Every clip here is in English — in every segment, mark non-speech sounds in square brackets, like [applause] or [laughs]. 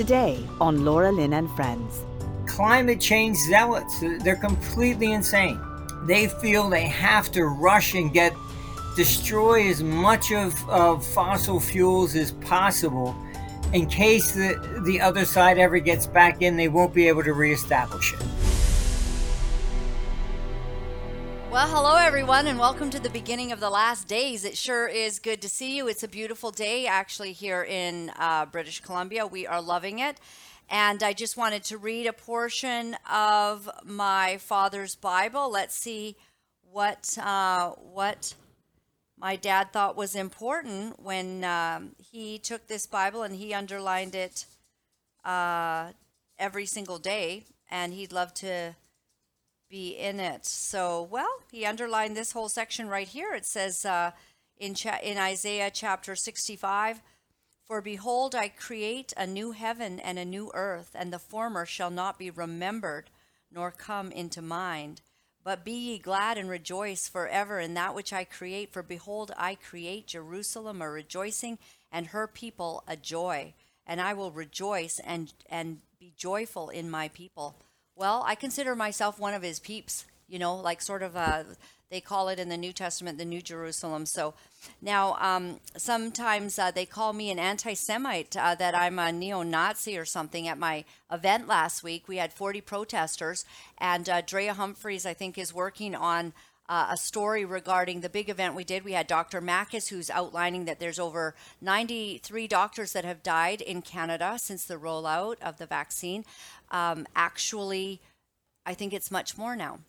Today on Laura Lynn and Friends. Climate change zealots, they're completely insane. They feel they have to rush and get destroy as much of, of fossil fuels as possible in case the, the other side ever gets back in, they won't be able to reestablish it. Well, hello everyone, and welcome to the beginning of the last days. It sure is good to see you. It's a beautiful day, actually, here in uh, British Columbia. We are loving it. And I just wanted to read a portion of my father's Bible. Let's see what uh, what my dad thought was important when um, he took this Bible and he underlined it uh, every single day, and he'd love to be in it. So, well, he underlined this whole section right here. It says uh, in, cha- in Isaiah chapter 65 For behold, I create a new heaven and a new earth, and the former shall not be remembered nor come into mind. But be ye glad and rejoice forever in that which I create. For behold, I create Jerusalem a rejoicing, and her people a joy. And I will rejoice and, and be joyful in my people. Well, I consider myself one of his peeps, you know, like sort of a, they call it in the New Testament the New Jerusalem. So now um, sometimes uh, they call me an anti Semite, uh, that I'm a neo Nazi or something. At my event last week, we had 40 protesters, and uh, Drea Humphreys, I think, is working on. Uh, a story regarding the big event we did. We had Dr. Makis, who's outlining that there's over 93 doctors that have died in Canada since the rollout of the vaccine. Um, actually, I think it's much more now.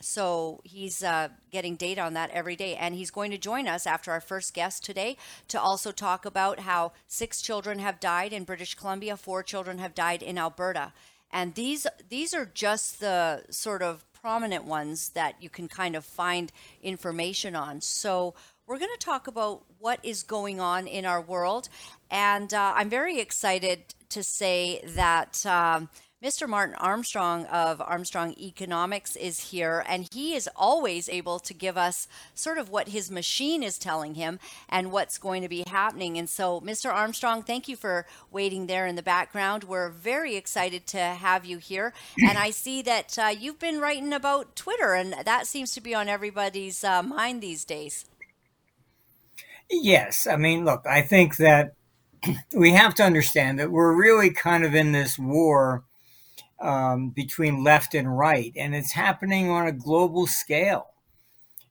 So he's uh, getting data on that every day. And he's going to join us after our first guest today to also talk about how six children have died in British Columbia, four children have died in Alberta. And these these are just the sort of prominent ones that you can kind of find information on. So we're going to talk about what is going on in our world. And uh, I'm very excited to say that. Um, Mr. Martin Armstrong of Armstrong Economics is here, and he is always able to give us sort of what his machine is telling him and what's going to be happening. And so, Mr. Armstrong, thank you for waiting there in the background. We're very excited to have you here. [clears throat] And I see that uh, you've been writing about Twitter, and that seems to be on everybody's uh, mind these days. Yes. I mean, look, I think that [clears throat] we have to understand that we're really kind of in this war um, between left and right, and it's happening on a global scale.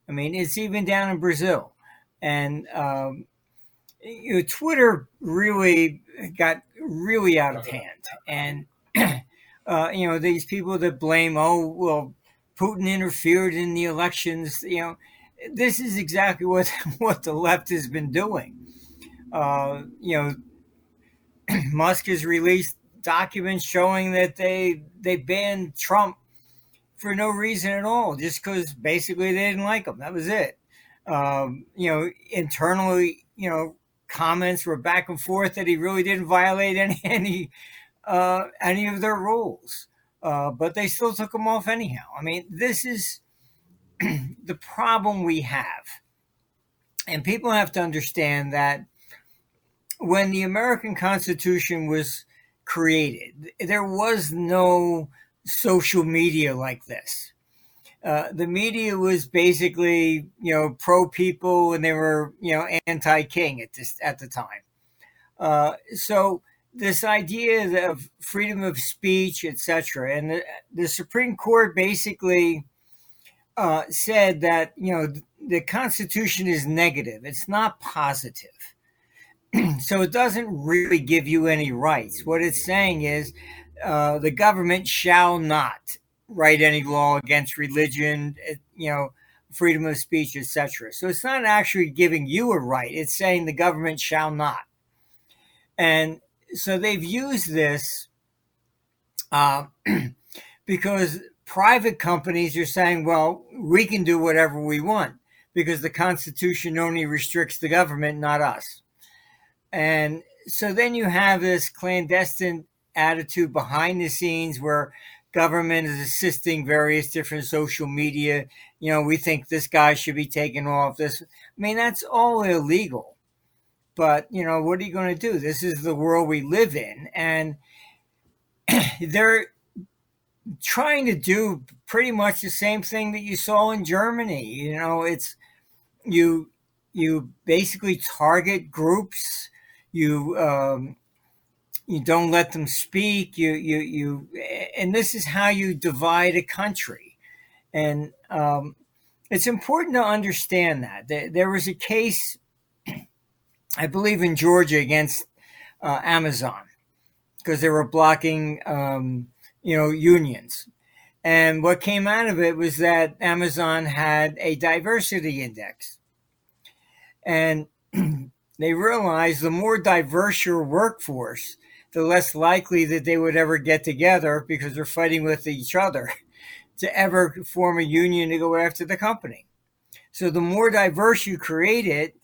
I mean, it's even down in Brazil, and um, you know, Twitter really got really out of hand, and [clears throat] uh, you know these people that blame, oh well, Putin interfered in the elections. You know, this is exactly what [laughs] what the left has been doing. Uh, you know, [clears throat] Musk has released documents showing that they they banned Trump for no reason at all, just because basically they didn't like him. That was it. Um, you know, internally, you know, comments were back and forth that he really didn't violate any [laughs] any uh, any of their rules, uh, but they still took him off anyhow. I mean, this is [clears throat] the problem we have, and people have to understand that when the American Constitution was created. There was no social media like this. Uh, the media was basically, you know, pro people, and they were, you know, anti king at this at the time. Uh, so this idea of freedom of speech, etc., and the, the, Supreme Court basically uh, said that you know the Constitution is negative; it's not positive. [clears throat] so it doesn't really give you any rights. What it's saying is uh, the government shall not write any law against religion, eh, you know, freedom of speech, etc. So it's not actually giving you a right. It's saying the government shall not. And so they've used this uh, [clears throat] because private companies are saying, well, we can do whatever we want because the Constitution only restricts the government, not us. And so then you have this clandestine attitude behind the scenes where government is assisting various different social media. You know, we think this guy should be taken off. This, I mean, that's all illegal. but you know, what are you going to do? This is the world we live in, and [clears throat] they're trying to do pretty much the same thing that you saw in Germany. You know, it's you you basically target groups. You um, you don't let them speak. You you you, and this is how you divide a country. And um, it's important to understand that there, was a case, [clears throat] I believe, in Georgia against uh, Amazon because they were blocking, um, you know, unions. And what came out of it was that Amazon had a diversity index. And [clears throat] they realized the more diverse your workforce, the less likely that they would ever get together because they're fighting with each other [laughs] to ever form a union to go after the company. So the more diverse you create it,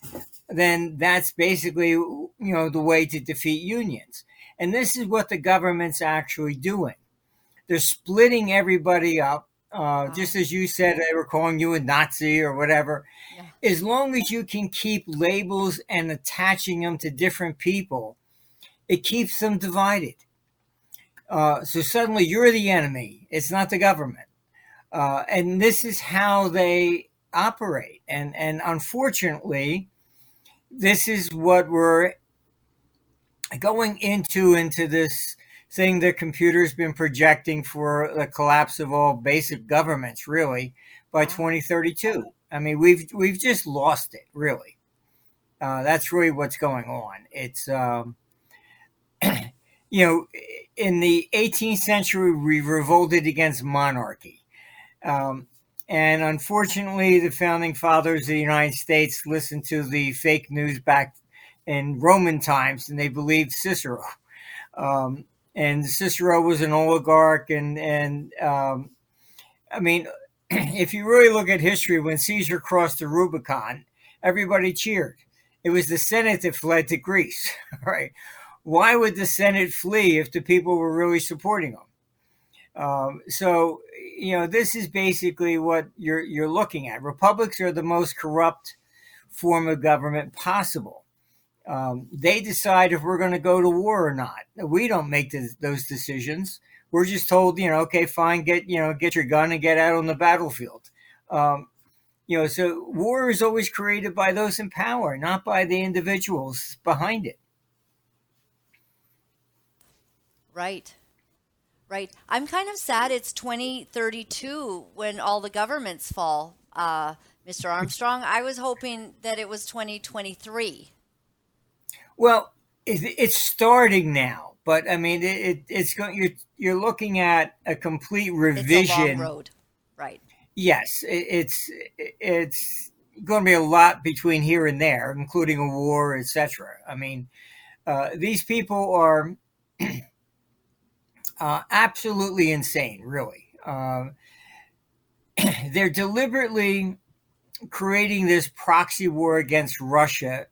then that's basically you know the way to defeat unions. And this is what the government's actually doing. They're splitting everybody up. Uh, wow. Just as you said, they were calling you a Nazi or whatever. Yeah. As long as you can keep labels and attaching them to different people, it keeps them divided. Uh, so suddenly you're the enemy. It's not the government. Uh, and this is how they operate. And, and unfortunately, this is what we're going into into this thing that computers been projecting for the collapse of all basic governments really by 2032 i mean we've we've just lost it really. Uh, that's really what's going on. It's um, [clears throat] you know in the 18th century we revolted against monarchy. Um, and unfortunately the founding fathers of the united states listened to the fake news back in Roman times, and they believed Cicero. Um, and Cicero was an oligarch, and and um, I mean, [clears throat] if you really look at history, when Caesar crossed the Rubicon, everybody cheered. It was the Senate that fled to Greece, [laughs] right? Why would the Senate flee if the people were really supporting them? Um, so, you know, this is basically what you're you're looking at. Republics are the most corrupt form of government possible. Um, they decide if we're going to go to war or not. We don't make the, those decisions. We're just told, you know, okay, fine, get you know, get your gun and get out on the battlefield. Um, you know, so war is always created by those in power, not by the individuals behind it. Right. Right. I'm kind of sad it's 2032 when all the governments fall, uh, Mr. Armstrong. I was hoping that it was 2023. Well, it's starting now, but I mean, it, it's going. You're you're looking at a complete revision. It's a road, right? Yes, it's it's going to be a lot between here and there, including a war, etc. I mean, uh, these people are [clears throat] uh, absolutely insane, really. Uh, [clears throat] they're deliberately creating this proxy war against Russia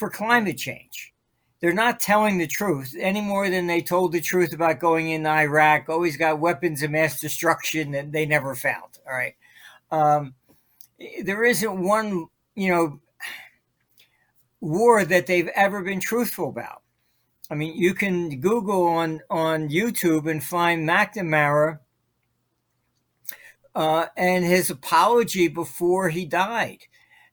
for climate change. They're not telling the truth any more than they told the truth about going in Iraq, always got weapons of mass destruction that they never found. All right. Um, there isn't one, you know, war that they've ever been truthful about. I mean, you can Google on, on YouTube and find McNamara uh, and his apology before he died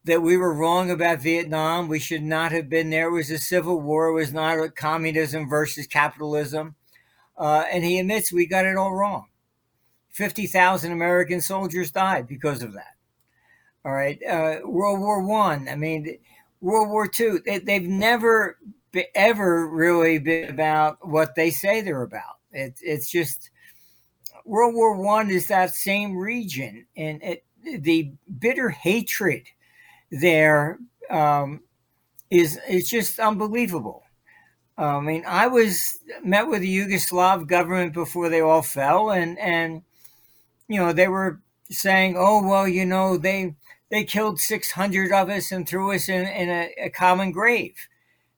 that we were wrong about Vietnam. We should not have been there. It was a civil war. It was not communism versus capitalism. Uh, and he admits we got it all wrong. 50,000 American soldiers died because of that. All right. Uh, World War One. I. I mean, World War Two. They, they've never be, ever really been about what they say they're about. It, it's just World War One is that same region, and it, the bitter hatred there um, is is just unbelievable. I mean, I was met with the Yugoslav government before they all fell, and and you know they were saying, "Oh well, you know they they killed six hundred of us and threw us in in a, a common grave,"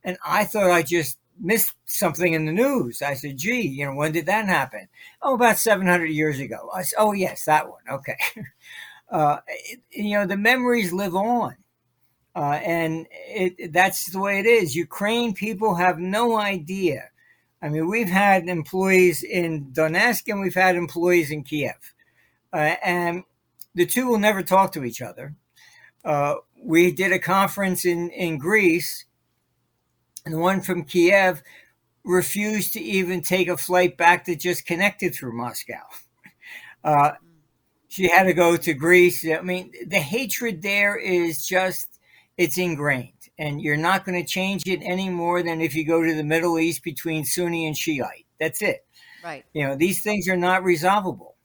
and I thought I just missed something in the news. I said, "Gee, you know, when did that happen?" Oh, about seven hundred years ago. I said, "Oh yes, that one. Okay." [laughs] uh, it, you know, the memories live on. Uh, and it, that's the way it is. Ukraine people have no idea. I mean, we've had employees in Donetsk and we've had employees in Kiev. Uh, and the two will never talk to each other. Uh, we did a conference in, in Greece, and the one from Kiev refused to even take a flight back that just connected through Moscow. [laughs] Uh, she had to go to Greece. I mean, the hatred there is just, it's ingrained. And you're not going to change it any more than if you go to the Middle East between Sunni and Shiite. That's it. Right. You know, these things are not resolvable.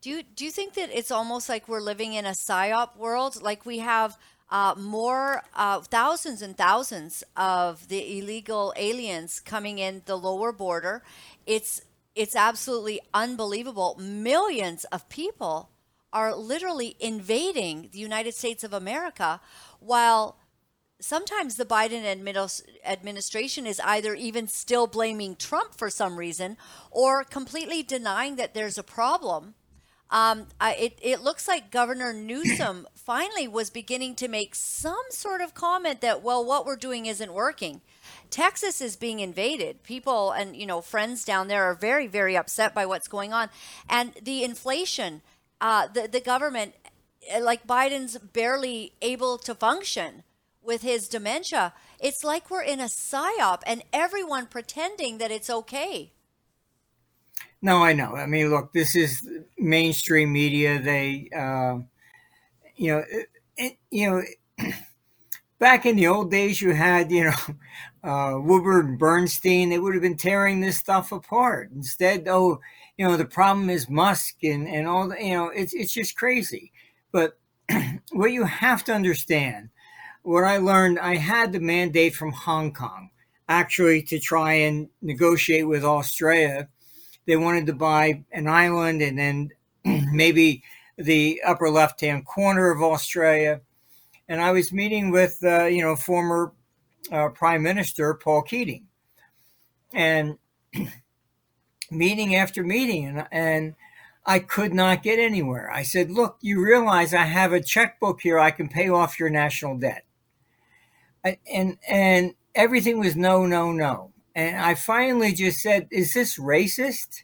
Do you do you think that it's almost like we're living in a psyop world? Like we have uh, more uh, thousands and thousands of the illegal aliens coming in the lower border. It's it's absolutely unbelievable. Millions of people are literally invading the United States of America, while sometimes the Biden administration is either even still blaming Trump for some reason or completely denying that there's a problem um, I, it, it looks like Governor Newsom [clears throat] finally was beginning to make some sort of comment that, well, what we're doing isn't working. Texas is being invaded. People and you know friends down there are very very upset by what's going on, and the inflation. Uh, the the government, uh, like Biden's barely able to function with his dementia. It's like we're in a psyop, and everyone pretending that it's okay. No, I know. I mean, look, this is mainstream media. They, uh, you know, it, it, you know, [clears throat] back in the old days, you had, you know, uh, Woodward and Bernstein. They would have been tearing this stuff apart. Instead, oh, you know, the problem is Musk and and all the, you know, it's it's just crazy. But [clears throat] what you have to understand, what I learned, I had the mandate from Hong Kong actually to try and negotiate with Australia they wanted to buy an island and then [clears throat] maybe the upper left hand corner of Australia. And I was meeting with, uh, you know, former uh, Prime Minister Paul Keating. And [clears throat] meeting after meeting, and, and I could not get anywhere. I said, Look, you realize I have a checkbook here, I can pay off your national debt. and, and everything was no, no, no. And I finally just said, "Is this racist?"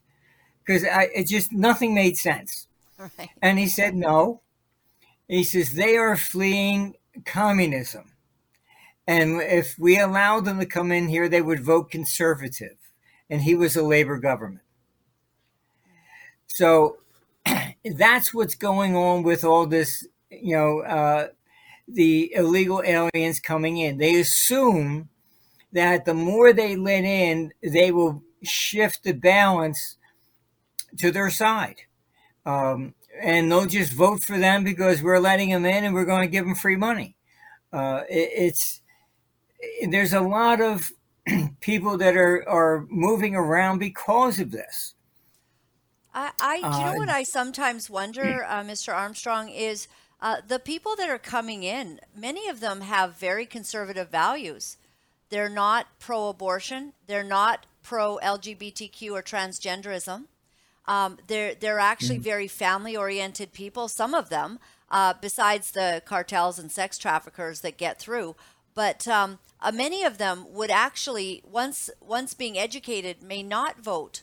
Because it just nothing made sense. Right. And he said, "No." He says they are fleeing communism, and if we allowed them to come in here, they would vote conservative. And he was a labor government. So [clears throat] that's what's going on with all this, you know, uh, the illegal aliens coming in. They assume that the more they let in, they will shift the balance to their side. Um, and they'll just vote for them because we're letting them in and we're going to give them free money. Uh, it, it's there's a lot of [clears throat] people that are are moving around because of this. I, I you know uh, what I sometimes wonder, [clears throat] uh, Mr. Armstrong, is uh, the people that are coming in. Many of them have very conservative values. They're not pro abortion. They're not pro LGBTQ or transgenderism. Um, they're, they're actually mm. very family oriented people, some of them, uh, besides the cartels and sex traffickers that get through. But um, uh, many of them would actually, once, once being educated, may not vote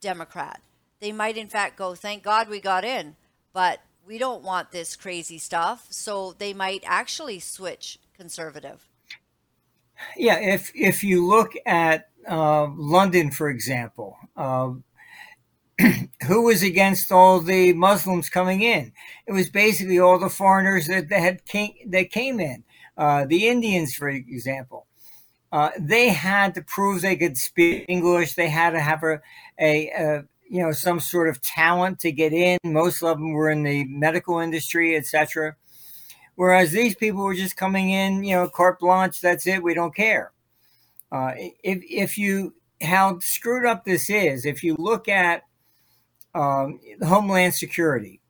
Democrat. They might, in fact, go, thank God we got in, but we don't want this crazy stuff. So they might actually switch conservative. Yeah, if if you look at uh, London, for example, uh, [clears throat] who was against all the Muslims coming in? It was basically all the foreigners that, that had came, that came in. Uh, the Indians, for example, uh, they had to prove they could speak English. They had to have a, a, a you know some sort of talent to get in. Most of them were in the medical industry, etc. Whereas these people were just coming in, you know, carte blanche. That's it. We don't care. Uh, if if you how screwed up this is, if you look at um, Homeland Security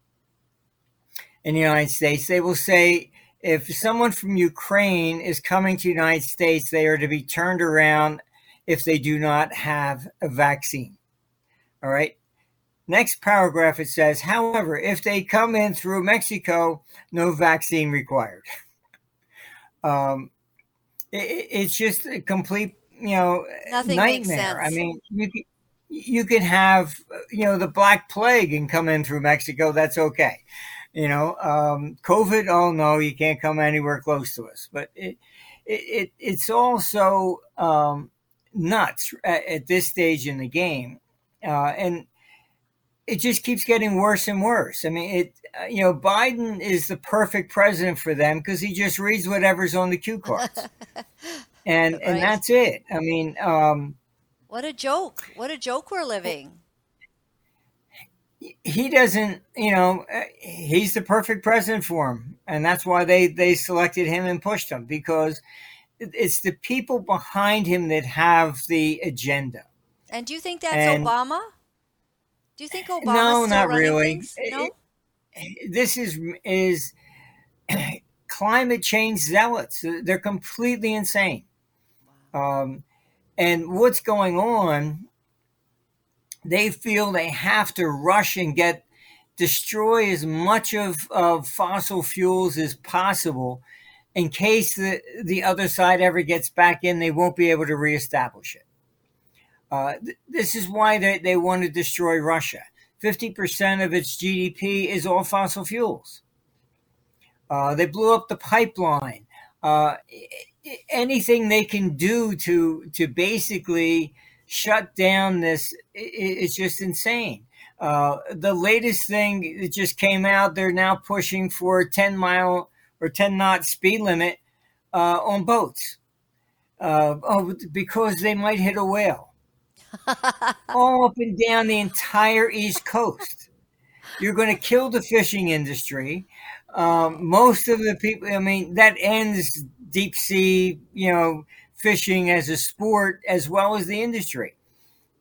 in the United States, they will say if someone from Ukraine is coming to the United States, they are to be turned around if they do not have a vaccine. All right. Next paragraph it says, however, if they come in through Mexico, no vaccine required. [laughs] Um, it, it's just a complete, you know, Nothing nightmare. I mean, you could, you could have, you know, the Black Plague and come in through Mexico. That's okay. You know, um, COVID. Oh no, you can't come anywhere close to us. But it, it, it it's also um, nuts at, at, this stage in the game, uh, and it just keeps getting worse and worse. I mean, it. Uh, you know, Biden is the perfect president for them because he just reads whatever's on the cue cards, [laughs] and right. and that's it. I mean, um, what a joke! What a joke we're living he doesn't, you know, uh, he's the perfect president for him, and that's why they they selected him and pushed him because it's the people behind him that have the agenda. And do you think that's and, Obama? Do you think Obama? No, not really. No? It, this is is [clears throat] climate change zealots. They're completely insane. Wow. Um, and what's going on they feel they have to rush and get destroy as much of, of fossil fuels as possible in case the, the other side ever gets back in, they won't be able to reestablish it. Uh, th- this is why they, they want to destroy Russia. 50% of its GDP is all fossil fuels. Uh, they blew up the pipeline. Uh, anything they can do to to basically shut down this it's just insane. Uh, the latest thing that just came out, they're now pushing for a 10 mile or 10 knot speed limit uh, on boats uh, oh, because they might hit a whale. [laughs] All up and down the entire East Coast. You're going to kill the fishing industry. Um, most of the people, I mean, that ends deep sea, you know, fishing as a sport as well as the industry.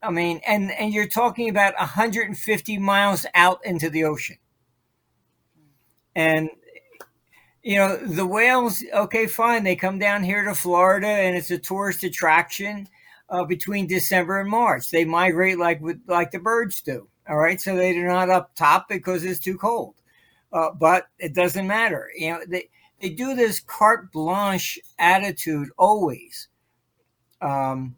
I mean, and and you're talking about 150 miles out into the ocean. And you know, the whales, okay, fine, they come down here to Florida and it's a tourist attraction uh, between December and March. They migrate like like the birds do. All right, so they're not up top because it's too cold. Uh, but it doesn't matter. You know, they they do this carte blanche attitude always. Um,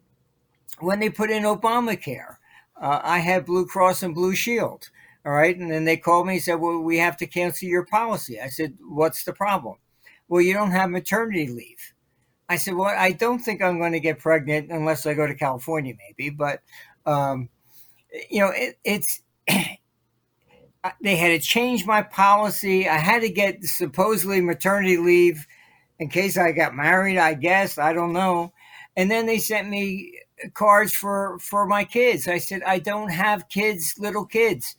when they put in Obamacare, uh, I had Blue Cross and Blue Shield. All right. And then they called me and said, Well, we have to cancel your policy. I said, What's the problem? Well, you don't have maternity leave. I said, Well, I don't think I'm going to get pregnant unless I go to California, maybe. But, um, you know, it, it's. [clears throat] they had to change my policy. I had to get supposedly maternity leave in case I got married, I guess. I don't know. And then they sent me cards for for my kids. I said I don't have kids, little kids.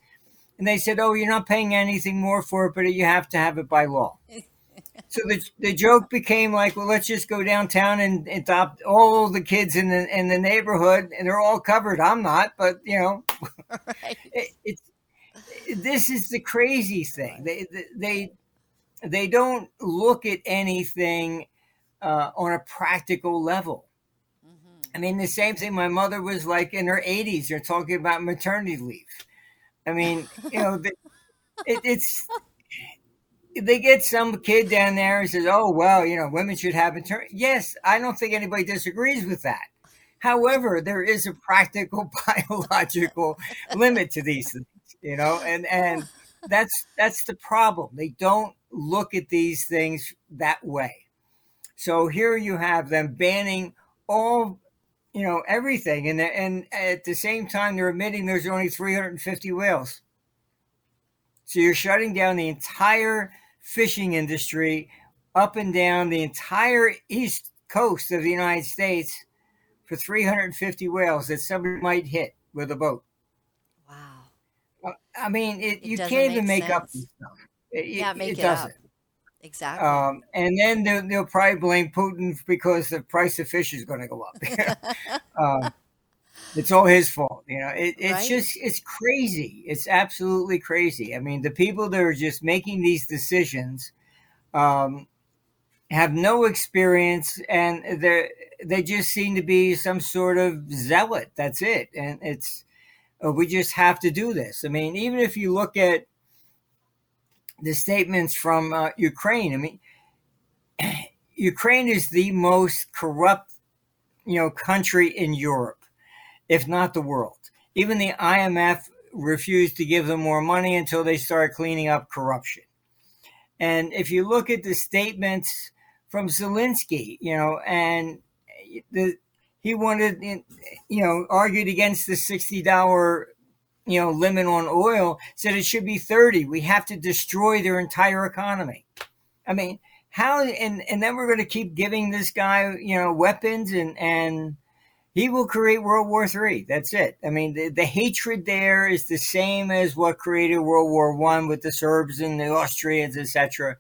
And they said, "Oh, you're not paying anything more for it, but you have to have it by law." [laughs] so the the joke became like, "Well, let's just go downtown and, adopt all the kids in the in the neighborhood, and they're all covered. I'm not, but you know, right. it, it's this is the crazy thing. They they they don't look at anything uh, on a practical level. I mean, the same thing. My mother was like in her 80s. They're talking about maternity leave. I mean, you know, it, it's they get some kid down there and says, "Oh, well, you know, women should have maternity." Yes, I don't think anybody disagrees with that. However, there is a practical [laughs] biological limit to these things, you know, and and that's that's the problem. They don't look at these things that way. So here you have them banning all you know everything, and and at the same time they're admitting there's only 350 whales. So you're shutting down the entire fishing industry up and down the entire east coast of the United States for 350 whales that somebody might hit with a boat. Wow. I mean, it, it you can't even make sense. up this stuff. It, yeah, make it, it doesn't. Up. Exactly. Um, and then they'll, they'll, probably blame Putin because the price of fish is going to go up. [laughs] [laughs] um, it's all his fault. You know, it, it's right? just, it's crazy. It's absolutely crazy. I mean, the people that are just making these decisions um, have no experience and they they just seem to be some sort of zealot. That's it. And it's, uh, we just have to do this. I mean, even if you look at, the statements from uh, Ukraine. I mean, [clears throat] Ukraine is the most corrupt, you know, country in Europe, if not the world. Even the IMF refused to give them more money until they started cleaning up corruption. And if you look at the statements from Zelensky, you know, and the, he wanted, you know, argued against the sixty dollar, you know, limit on oil, said it should be thirty. We have to destroy their entire economy. I mean, how? And and then we're going to keep giving this guy, you know, weapons and and he will create World War Three. That's it. I mean, the, the hatred there is the same as what created World War One with the Serbs and the Austrians, etc.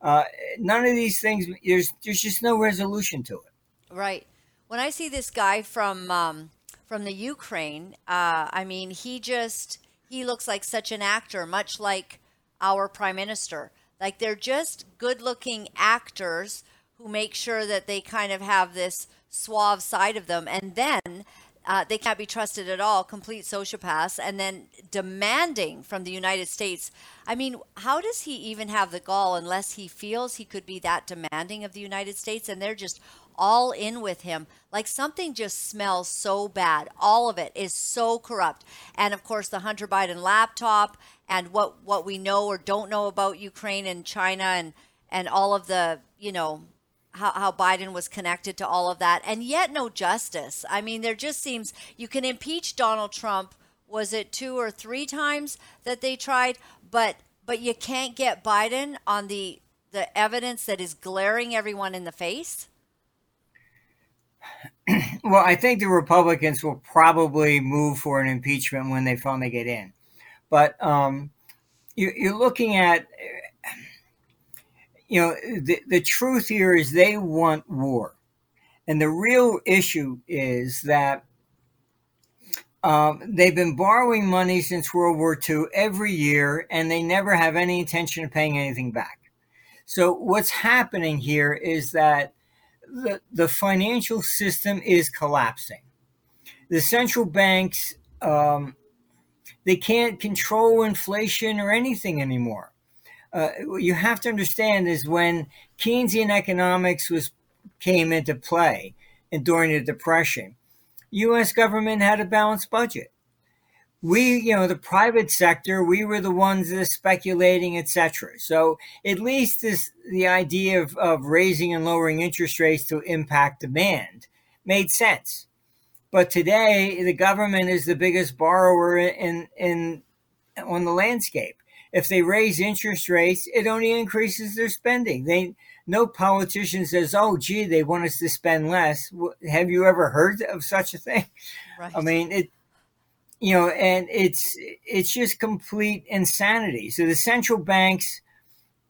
Uh, none of these things. There's there's just no resolution to it. Right. When I see this guy from um, from the Ukraine, uh, I mean, he just he looks like such an actor, much like our prime minister. Like they're just good-looking actors who make sure that they kind of have this suave side of them, and then uh, they can't be trusted at all, complete sociopaths, and then demanding from the United States. I mean, how does he even have the gall unless he feels he could be that demanding of the United States? And they're just all in with him. Like something just smells so bad. All of it is so corrupt. And of course, the Hunter Biden laptop and what, what we know or don't know about Ukraine and China and, and all of the, you know, how, how Biden was connected to all of that, and yet no justice. I mean, there just seems you can impeach Donald Trump. Was it two or three times that they tried? But but you can't get Biden on the the evidence that is glaring everyone in the face. [clears throat] well, I think the Republicans will probably move for an impeachment when they finally get in, but um, you, you're looking at you know, the, the truth here is they want war. And the real issue is that um, they've been borrowing money since World War II every year, and they never have any intention of paying anything back. So, what's happening here is that the, the financial system is collapsing. The central banks, um, they can't control inflation or anything anymore uh, you have to understand is when Keynesian economics was came into play and during the depression, U.S. government had a balanced budget. We, you know, the private sector, we were the ones that are speculating, etc. So at least this, the idea of, of raising and lowering interest rates to impact demand made sense. But today, the government is the biggest borrower in, in on the landscape if they raise interest rates, it only increases their spending. They no politician says, "Oh, gee, they want us to spend less." Have you ever heard of such a thing? Right. I mean, it you know, and it's it's just complete insanity. So the central banks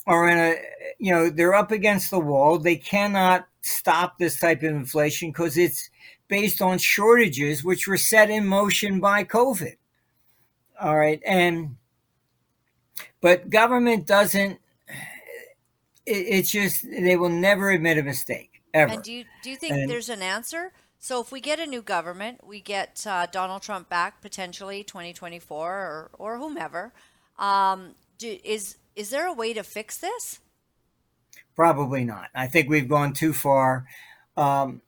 are in a you know they're up against the wall. They cannot stop this type of inflation because it's based on shortages which were set in motion by COVID. All right, and but government doesn't. It, it's just they will never admit a mistake ever. And do you do you think and, there's an answer? So if we get a new government, we get uh, Donald Trump back potentially 2024 or or whomever. Um, do, is is there a way to fix this? Probably not. I think we've gone too far, um,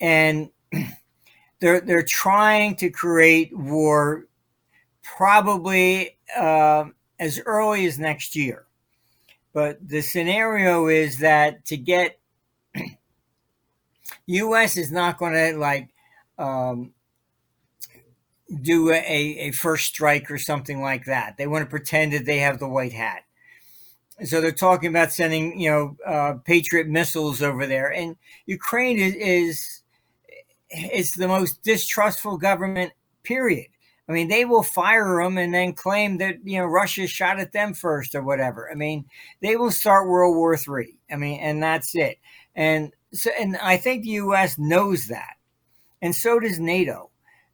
and [clears throat] they're they're trying to create war. Probably uh, as early as next year. But the scenario is that to get [clears throat] U.S. is not going to like um, do a, a first strike or something like that. They want to pretend that they have the white hat. So they're talking about sending, you know, uh, Patriot missiles over there, and Ukraine is, is it's the most distrustful government. Period. I mean, they will fire them and then claim that you know Russia shot at them first or whatever. I mean, they will start World War Three. I mean, and that's it. And so, and I think the U.S. knows that, and so does NATO.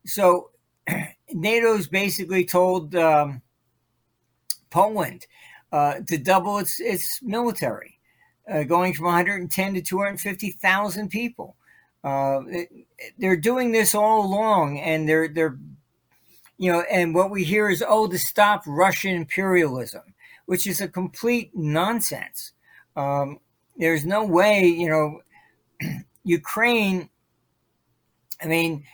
So, [clears throat] NATO's basically told um, Poland uh, to double its its military, uh, going from 110 to 250,000 people. Uh, they're doing this all along, and they're they're you know, and what we hear is, oh, to stop Russian imperialism, which is a complete nonsense. Um, there's no way, you know, [clears throat] Ukraine. I mean,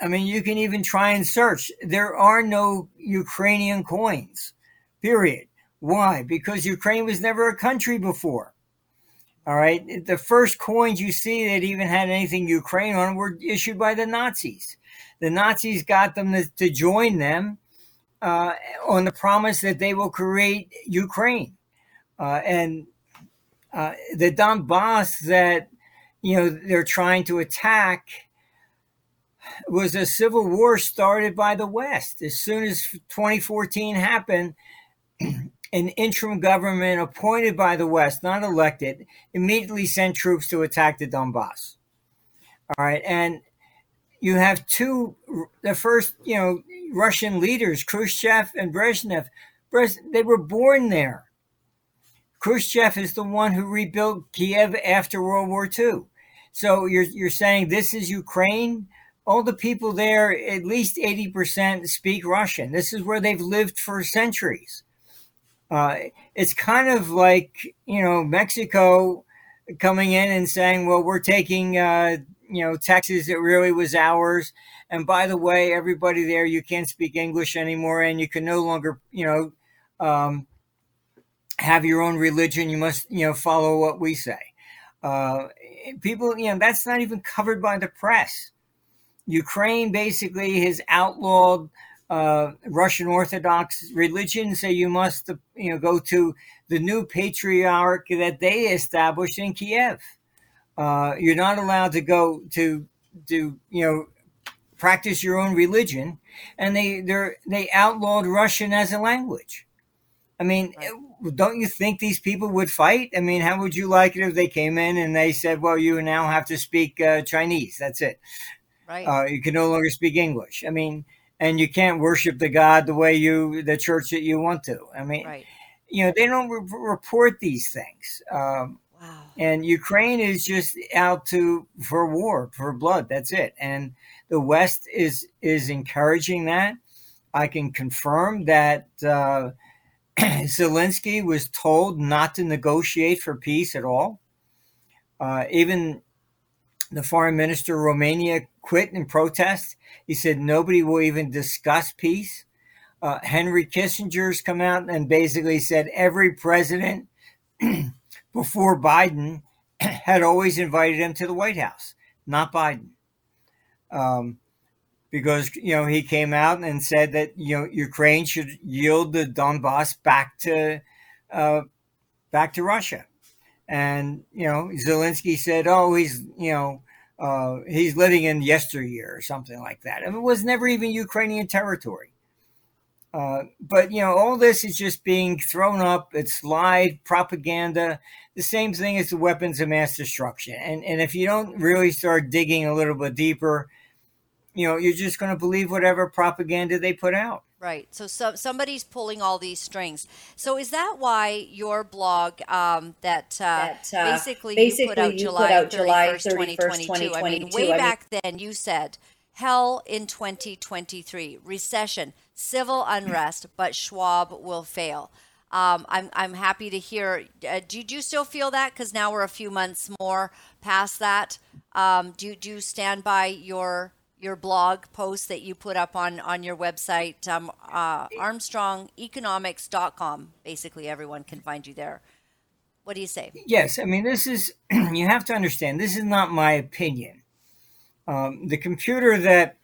I mean, you can even try and search. There are no Ukrainian coins. Period. Why? Because Ukraine was never a country before. All right. The first coins you see that even had anything Ukraine on were issued by the Nazis. The Nazis got them to, to join them uh, on the promise that they will create Ukraine. Uh, and uh, the Donbass that you know they're trying to attack was a civil war started by the West. As soon as 2014 happened, [clears throat] an interim government appointed by the West, not elected, immediately sent troops to attack the Donbass. All right, and you have two, the first, you know, Russian leaders, Khrushchev and Brezhnev. They were born there. Khrushchev is the one who rebuilt Kiev after World War II. So you're you're saying this is Ukraine? All the people there, at least eighty percent, speak Russian. This is where they've lived for centuries. Uh, it's kind of like you know Mexico coming in and saying, "Well, we're taking uh, you know Texas. It really was ours." And by the way, everybody there, you can't speak English anymore, and you can no longer you know um, have your own religion. You must you know follow what we say. Uh, people, you know, that's not even covered by the press. Ukraine basically has outlawed uh, Russian Orthodox religion, so you must, you know, go to the new patriarch that they established in Kiev. Uh, you're not allowed to go to to you know practice your own religion, and they they they outlawed Russian as a language. I mean, right. Don't you think these people would fight? I mean, how would you like it if they came in and they said, "Well, you now have to speak uh, Chinese. That's it. Right. Uh, you can no longer speak English. I mean, and you can't worship the God the way you the church that you want to. I mean, right. you know they don't re- report these things. Um, wow. And Ukraine is just out to for war for blood. That's it. And the West is is encouraging that. I can confirm that uh, [clears throat] Zelensky was told not to negotiate for peace at all. Uh, even the foreign minister of Romania quit in protest. He said nobody will even discuss peace. Uh, Henry Kissinger's come out and basically said every president [clears throat] before Biden [clears throat] had always invited him to the White House, not Biden. Um, because you know he came out and said that you know Ukraine should yield the Donbass back to uh, back to Russia, and you know Zelensky said, "Oh, he's you know uh, he's living in yesteryear or something like that. It was never even Ukrainian territory. Uh, but you know, all this is just being thrown up. It's lied propaganda. The same thing as the weapons of mass destruction. And and if you don't really start digging a little bit deeper, you know, you're just going to believe whatever propaganda they put out. Right. So, so somebody's pulling all these strings. So is that why your blog um, that, uh, that uh, basically, basically, you put out, you July, put out July 31st, 2022. 2022. I mean, way I mean, back then you said hell in 2023, recession, civil unrest, [laughs] but Schwab will fail. Um, I'm, I'm happy to hear. Uh, do, do you still feel that? Because now we're a few months more past that. Um, do, do you stand by your your blog post that you put up on on your website um, uh, armstrongeconomics.com basically everyone can find you there. What do you say? Yes i mean this is [clears throat] you have to understand this is not my opinion. Um, the computer that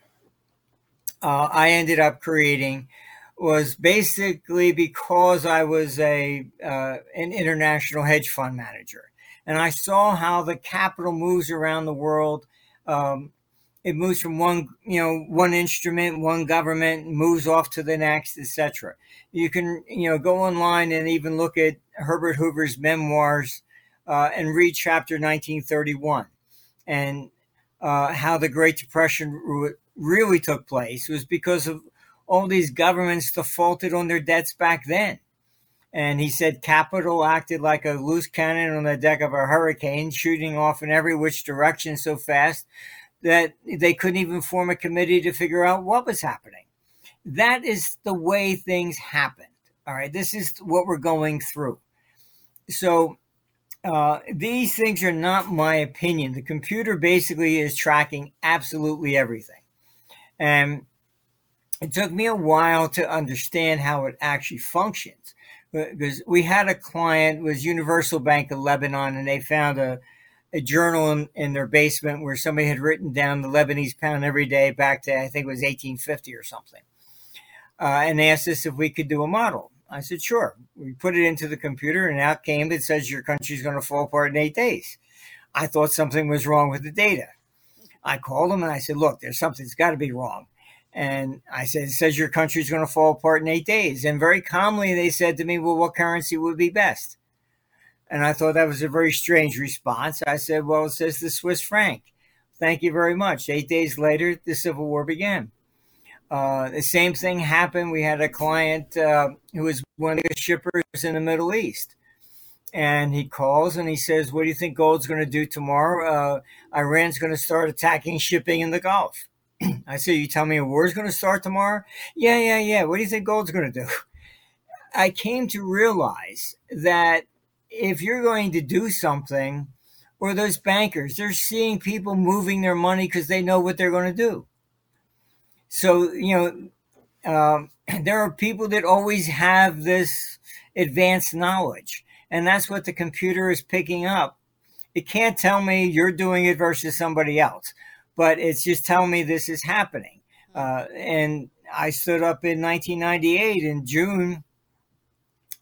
uh, i ended up creating was basically because i was a uh, an international hedge fund manager. And i saw how the capital moves around the world um, it moves from one you know one instrument one government moves off to the next etc you can you know go online and even look at herbert hoover's memoirs uh, and read chapter 1931 and uh, how the great depression really took place was because of all these governments defaulted on their debts back then. And he said capital acted like a loose cannon on the deck of a hurricane shooting off in every which direction so fast that they couldn't even form a committee to figure out what was happening. That is the way things happened. All right. This is what we're going through. So, uh, these things are not my opinion. The computer basically is tracking absolutely everything. And it took me a while to understand how it actually functions. Because we had a client was Universal Bank of Lebanon, and they found a, a journal in, in their basement where somebody had written down the Lebanese pound every day back to I think it was 1850 or something. Uh, and they asked us if we could do a model. I said, sure. We put it into the computer, and out came it says your country's going to fall apart in eight days. I thought something was wrong with the data. I called them and I said, look, there's something's got to be wrong. And I said, it says your country's going to fall apart in eight days. And very calmly, they said to me, well, what currency would be best? And I thought that was a very strange response. I said, well, it says the Swiss franc. Thank you very much. Eight days later, the Civil War began. Uh, the same thing happened. We had a client uh, who was one of the shippers in the Middle East. And he calls and he says, What do you think gold's going to do tomorrow? Uh, Iran's going to start attacking shipping in the Gulf. [clears throat] I said, You tell me a war's going to start tomorrow? Yeah, yeah, yeah. What do you think gold's going to do? I came to realize that if you're going to do something, or those bankers, they're seeing people moving their money because they know what they're going to do. So, you know, um, [clears throat] there are people that always have this advanced knowledge, and that's what the computer is picking up. It can't tell me you're doing it versus somebody else, but it's just telling me this is happening. Uh, and I stood up in 1998 in June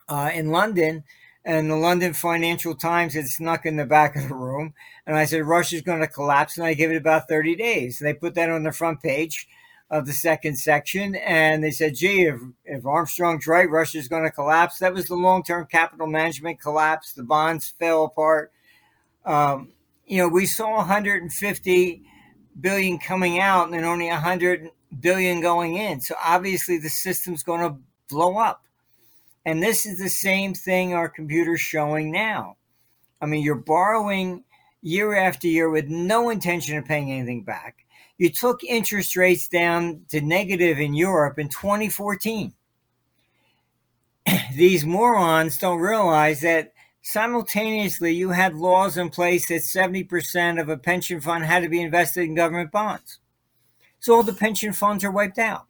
uh, in London, and the London Financial Times had snuck in the back of the room. And I said, Russia's going to collapse. And I give it about 30 days. And they put that on the front page of the second section. And they said, gee, if, if Armstrong's right, Russia's going to collapse. That was the long term capital management collapse. The bonds fell apart. Um, you know, we saw 150 billion coming out and only 100 billion going in. So obviously the system's going to blow up. And this is the same thing our computer's showing now. I mean, you're borrowing year after year with no intention of paying anything back you took interest rates down to negative in Europe in 2014. [clears throat] These morons don't realize that simultaneously you had laws in place that 70% of a pension fund had to be invested in government bonds. So all the pension funds are wiped out.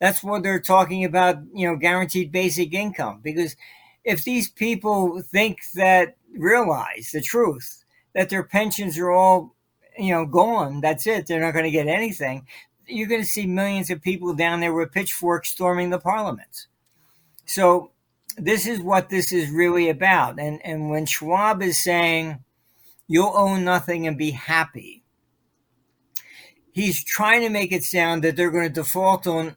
That's what they're talking about, you know, guaranteed basic income. Because if these people think that, realize the truth, that their pensions are all you know, gone. That's it. They're not going to get anything. You're going to see millions of people down there with pitchforks storming the parliaments. So this is what this is really about. And and when Schwab is saying you'll own nothing and be happy, he's trying to make it sound that they're going to default on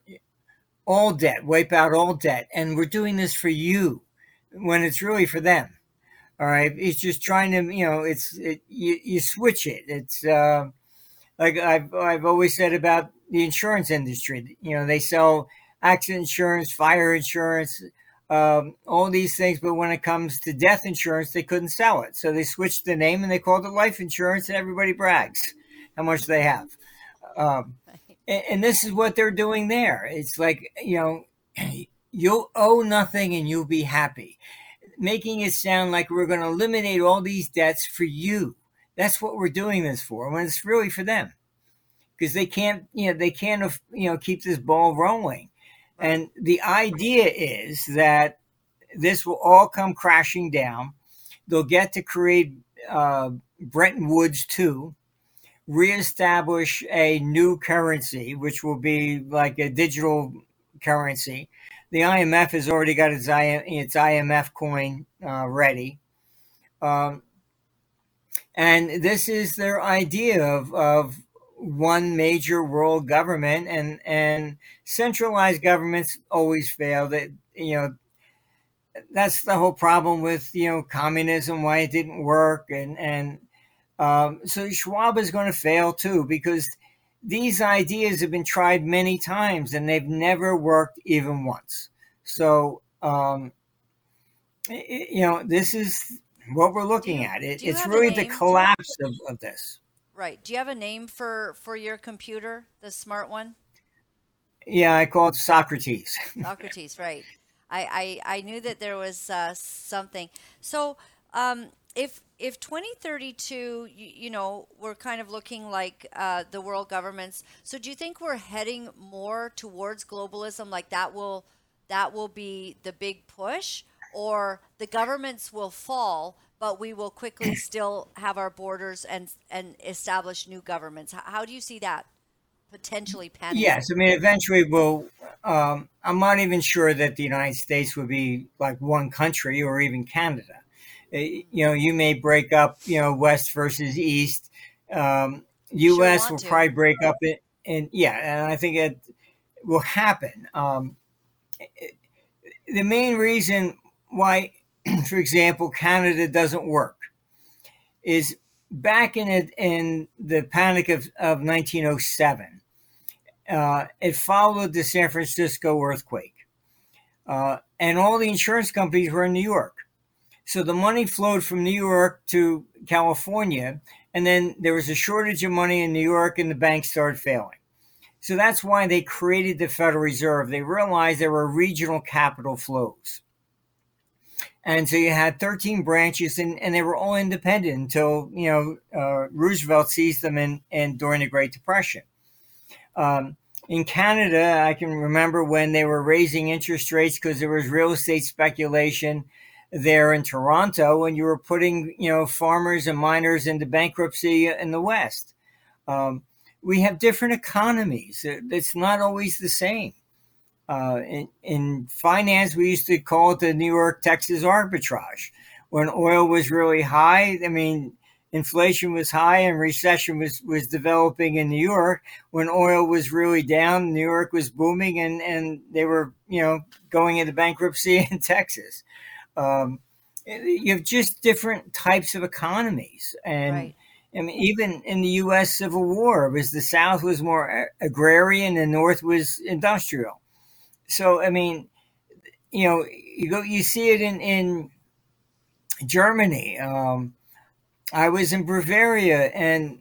all debt, wipe out all debt, and we're doing this for you when it's really for them. All right, it's just trying to, you know, it's it, you, you switch it. It's uh, like I've I've always said about the insurance industry. You know, they sell accident insurance, fire insurance, um, all these things, but when it comes to death insurance, they couldn't sell it, so they switched the name and they called it life insurance, and everybody brags how much they have. Um, and, and this is what they're doing there. It's like you know, [clears throat] you'll owe nothing and you'll be happy making it sound like we're going to eliminate all these debts for you. That's what we're doing this for, when it's really for them, because they can't, you know, they can't, you know, keep this ball rolling. And the idea is that this will all come crashing down. They'll get to create uh, Bretton Woods 2, reestablish a new currency, which will be like a digital currency the IMF has already got its, IMF coin uh, ready. Um, and this is their idea of, of one major world government and, and centralized governments always fail that, you know, that's the whole problem with, you know, communism, why it didn't work. And, and, um, so Schwab is going to fail too, because these ideas have been tried many times and they've never worked even once. So, um, it, you know, this is what we're looking you, at. It, it's really the collapse of, of this. Right. Do you have a name for for your computer, the smart one? Yeah, I call it Socrates. [laughs] Socrates, right. I, I, I knew that there was uh, something. So, um, if if 2032 you, you, know we're kind of looking like uh, the world governments so do you think we're heading more towards globalism like that will that will be the big push? Or the governments will fall but we will quickly [clears throat] still have our borders and and establish new governments? How, how do you see that potentially panning yes i mean eventually we'll um, i'm not even sure that the united states would be like one country or even canada you know, you may break up, you know, West versus East. Um, U.S. Sure will to. probably break up it, and yeah, and I think it will happen. Um, it, the main reason why, [clears throat] for example, Canada doesn't work is back in it in the panic of, of 1907. Uh, it followed the San Francisco earthquake, uh, and all the insurance companies were in New York. So the money flowed from New York to California, and then there was a shortage of money in New York, and the banks started failing. So that's why they created the Federal Reserve. They realized there were regional capital flows. And so you had 13 branches, and, and they were all independent until you know uh, Roosevelt seized them in, in during the Great Depression. Um, in Canada, I can remember when they were raising interest rates because there was real estate speculation there in Toronto when you were putting, you know, farmers and miners into bankruptcy in the West. Um, we have different economies. It's not always the same. Uh, in, in, finance, we used to call it the New York Texas arbitrage. When oil was really high, I mean, inflation was high and recession was, was developing in New York. When oil was really down, New York was booming and, and they were, you know, going into bankruptcy [laughs] in Texas. Um, you have just different types of economies, and right. I mean, even in the U.S. Civil War, was the South was more agrarian and North was industrial. So, I mean, you know, you go, you see it in in Germany. Um, I was in Bavaria, and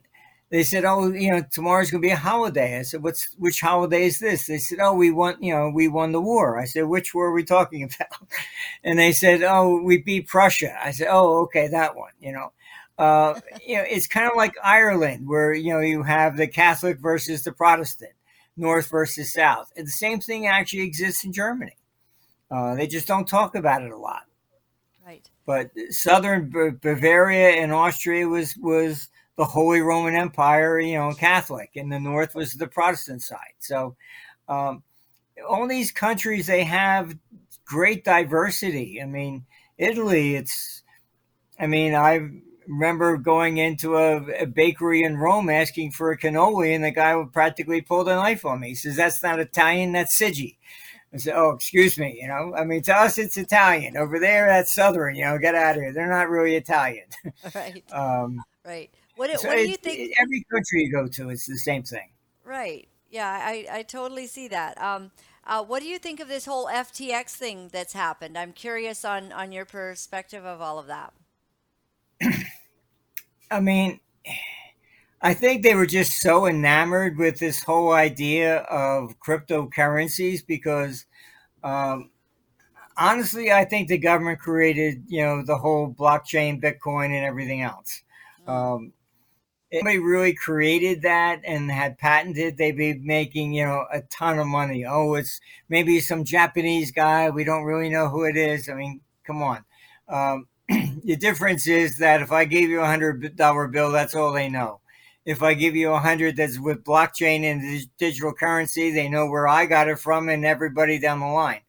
they said, "Oh, you know, tomorrow's going to be a holiday." I said, "What's which holiday is this?" They said, "Oh, we won, you know, we won the war." I said, "Which war are we talking [laughs] about?" And they said, "Oh, we beat Prussia." I said, "Oh, okay, that one." You know, uh, [laughs] you know, it's kind of like Ireland, where you know you have the Catholic versus the Protestant, North versus South, and the same thing actually exists in Germany. Uh, they just don't talk about it a lot. Right. But southern Bavaria and Austria was was the Holy Roman Empire, you know, Catholic, and the North was the Protestant side. So, um, all these countries they have great diversity. I mean, Italy, it's, I mean, I remember going into a, a, bakery in Rome asking for a cannoli, and the guy would practically pull the knife on me. He says, "That's not Italian, that's Siggi." I said, "Oh, excuse me. You know, I mean, to us it's Italian. Over there, that's Southern. You know, get out of here. They're not really Italian." [laughs] Right. um, right. What, so what do you think? Every country you go to, it's the same thing. Right. Yeah, I, I totally see that. Um, uh, what do you think of this whole FTX thing that's happened? I'm curious on, on your perspective of all of that. [clears throat] I mean, I think they were just so enamored with this whole idea of cryptocurrencies because, um, honestly, I think the government created, you know, the whole blockchain, Bitcoin, and everything else. Mm. Um, anybody really created that and had patented, they'd be making, you know, a ton of money. Oh, it's maybe some Japanese guy. We don't really know who it is. I mean, come on. Um, [clears throat] the difference is that if I gave you a hundred dollar bill, that's all they know. If I give you a hundred that's with blockchain and digital currency, they know where I got it from and everybody down the line.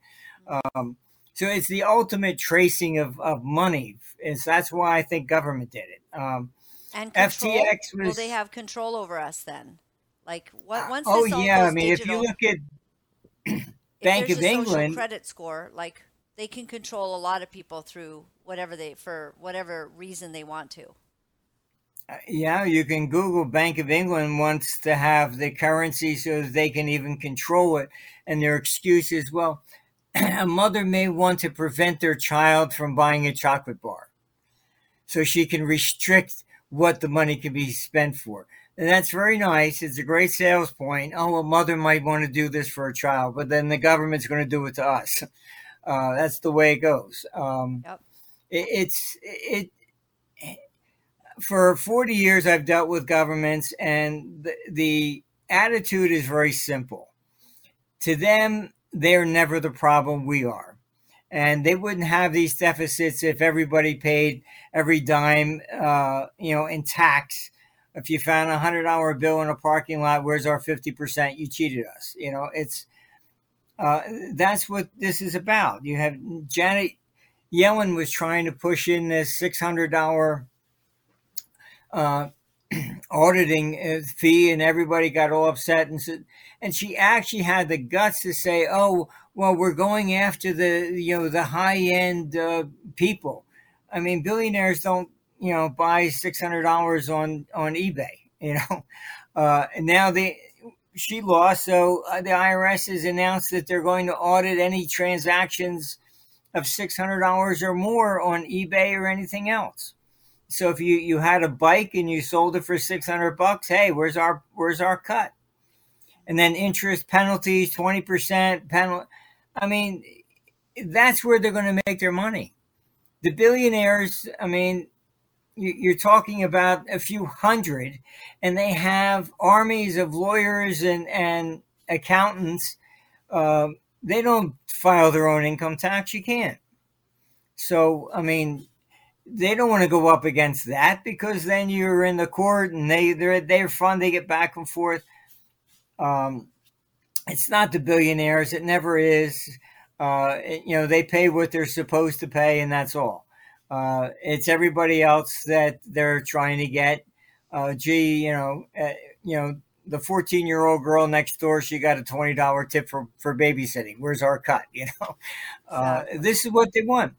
Um, so it's the ultimate tracing of, of money. And so that's why I think government did it. Um, and control? FTX was. Will they have control over us then? Like what? Once oh this all yeah, I mean, digital, if you look at Bank of England credit score, like they can control a lot of people through whatever they for whatever reason they want to. Uh, yeah, you can Google Bank of England wants to have the currency so they can even control it, and their excuse is, well, [clears throat] a mother may want to prevent their child from buying a chocolate bar, so she can restrict what the money can be spent for. And that's very nice. It's a great sales point. Oh, a mother might want to do this for a child, but then the government's going to do it to us. Uh, that's the way it goes. Um, yep. it, it's it. for 40 years, I've dealt with governments, and the, the attitude is very simple. To them, they're never the problem, we are. And they wouldn't have these deficits if everybody paid every dime, uh, you know, in tax. If you found a hundred dollar bill in a parking lot, where's our fifty percent? You cheated us. You know, it's uh, that's what this is about. You have Janet Yellen was trying to push in this six hundred dollar uh, [clears throat] auditing uh, fee, and everybody got all upset and said, and she actually had the guts to say, "Oh, well, we're going after the you know the high end uh, people." I mean, billionaires don't you know buy six hundred dollars on on eBay, [laughs] you know. Uh, now they she lost, so uh, the IRS has announced that they're going to audit any transactions of six hundred dollars or more on eBay or anything else. So if you you had a bike and you sold it for six hundred bucks, hey, where's our where's our cut? And then interest penalties, twenty percent penalty. I mean, that's where they're going to make their money. The billionaires, I mean, you're talking about a few hundred, and they have armies of lawyers and and accountants. Uh, they don't file their own income tax. You can't. So I mean, they don't want to go up against that because then you're in the court and they they're they're fun. They get back and forth. Um, it's not the billionaires. It never is. Uh, it, you know, they pay what they're supposed to pay, and that's all. Uh, it's everybody else that they're trying to get. Uh, gee, you know, uh, you know, the 14 year old girl next door, she got a $20 tip for, for babysitting. Where's our cut? [laughs] You know, uh, exactly. this is what they want.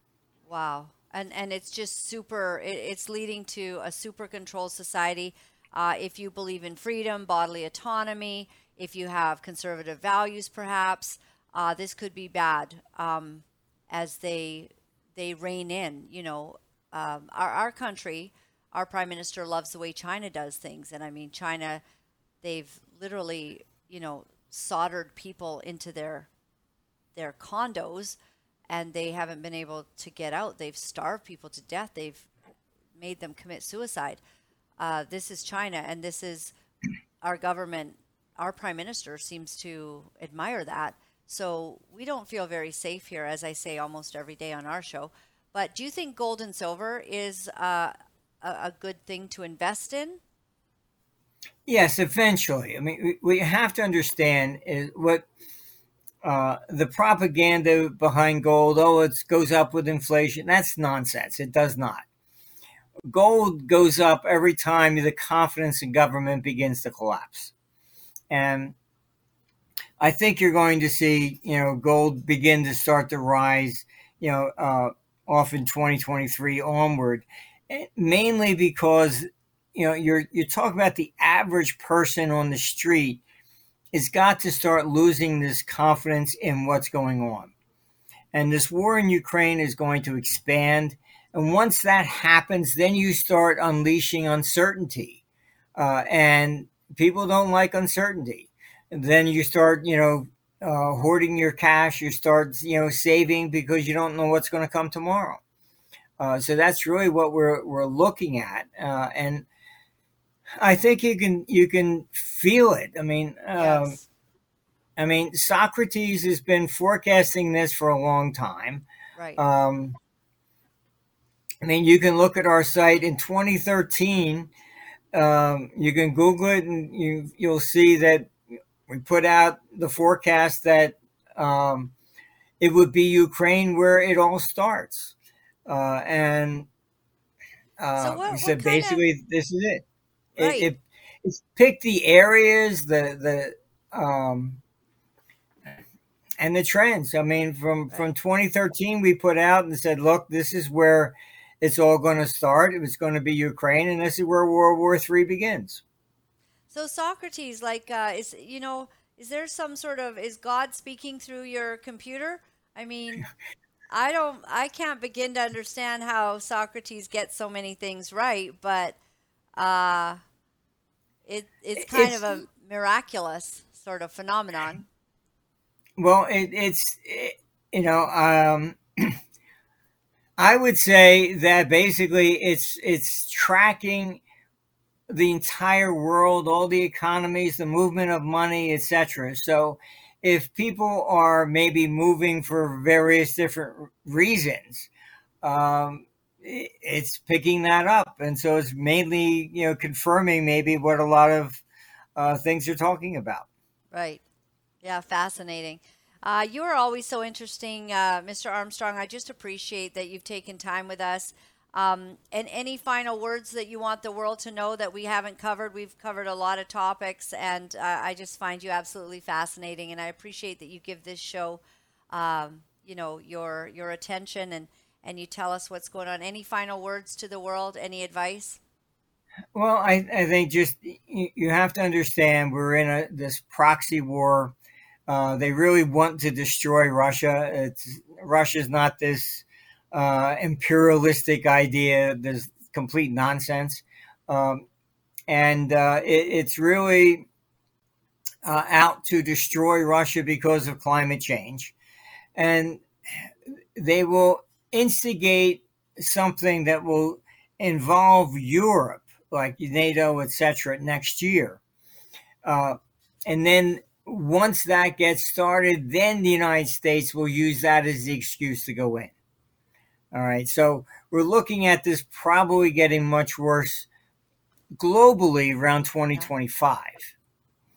Wow and and it's just super. It, it's leading to a super controlled society. Uh, if you believe in freedom, bodily autonomy, if you have conservative values, perhaps uh, this could be bad um, as they they rein in. You know, um, our our country, our prime minister loves the way China does things, and I mean China, they've literally you know soldered people into their their condos and they haven't been able to get out. They've starved people to death. They've made them commit suicide. Uh, this is China, and this is our government. Our prime minister seems to admire that. So we don't feel very safe here, as I say almost every day on our show. But do you think gold and silver is uh, a, good thing to invest in? Yes, eventually. I mean, we have to understand is what uh, the propaganda behind gold, oh, it goes up with inflation, that's nonsense. It does not. Gold goes up every time the confidence in government begins to collapse. And I think you're going to see, you know, gold begin to start to rise, you know, uh, off in 2023 onward, eh, mainly because, you know, you're, you're talking about the average person on the street has got to start losing this confidence in what's going on. And this war in Ukraine is going to expand. And once that happens, then you start unleashing uncertainty. Uh, and people don't like uncertainty. And then you start, you know, uh, hoarding your cash. You start, you know, saving because you don't know what's going to come tomorrow. Uh, so that's really what we're we're looking at. Uh, and I think you can you can feel it. I mean, um, yes. I mean, Socrates has been forecasting this for a long time. Right. Um, I mean, you can look at our site in 2013. Um, you can Google it, and you you'll see that we put out the forecast that um, it would be Ukraine where it all starts, uh, and uh, so what, we said basically of, this is it. Right. It, it, it's pick the areas, the the um, and the trends. I mean, from from 2013, we put out and said, look, this is where it's all going to start. It was going to be Ukraine, and this is where World War III begins. So Socrates, like, uh, is you know, is there some sort of is God speaking through your computer? I mean. [laughs] I don't I can't begin to understand how Socrates gets so many things right, but uh, it it's kind it's, of a miraculous sort of phenomenon. Well, it, it's it, you know um, [clears throat] I would say that basically it's it's tracking the entire world, all the economies, the movement of money, etc. So if people are maybe moving for various different reasons, um, it's picking that up, and so it's mainly you know confirming maybe what a lot of uh, things are talking about. Right. Yeah. Fascinating. Uh, you are always so interesting, uh, Mr. Armstrong. I just appreciate that you've taken time with us. Um, and any final words that you want the world to know that we haven't covered? We've covered a lot of topics, and uh, I just find you absolutely fascinating. And I appreciate that you give this show, um, you know, your your attention and and you tell us what's going on. Any final words to the world? Any advice? Well, I, I think just you have to understand we're in a this proxy war. Uh, they really want to destroy Russia. It's Russia's not this uh, imperialistic idea. There's complete nonsense. Um, and uh, it, it's really uh, out to destroy Russia because of climate change. And they will instigate something that will involve Europe, like NATO, etc., next year. Uh, and then once that gets started, then the United States will use that as the excuse to go in. All right. So we're looking at this probably getting much worse globally around 2025.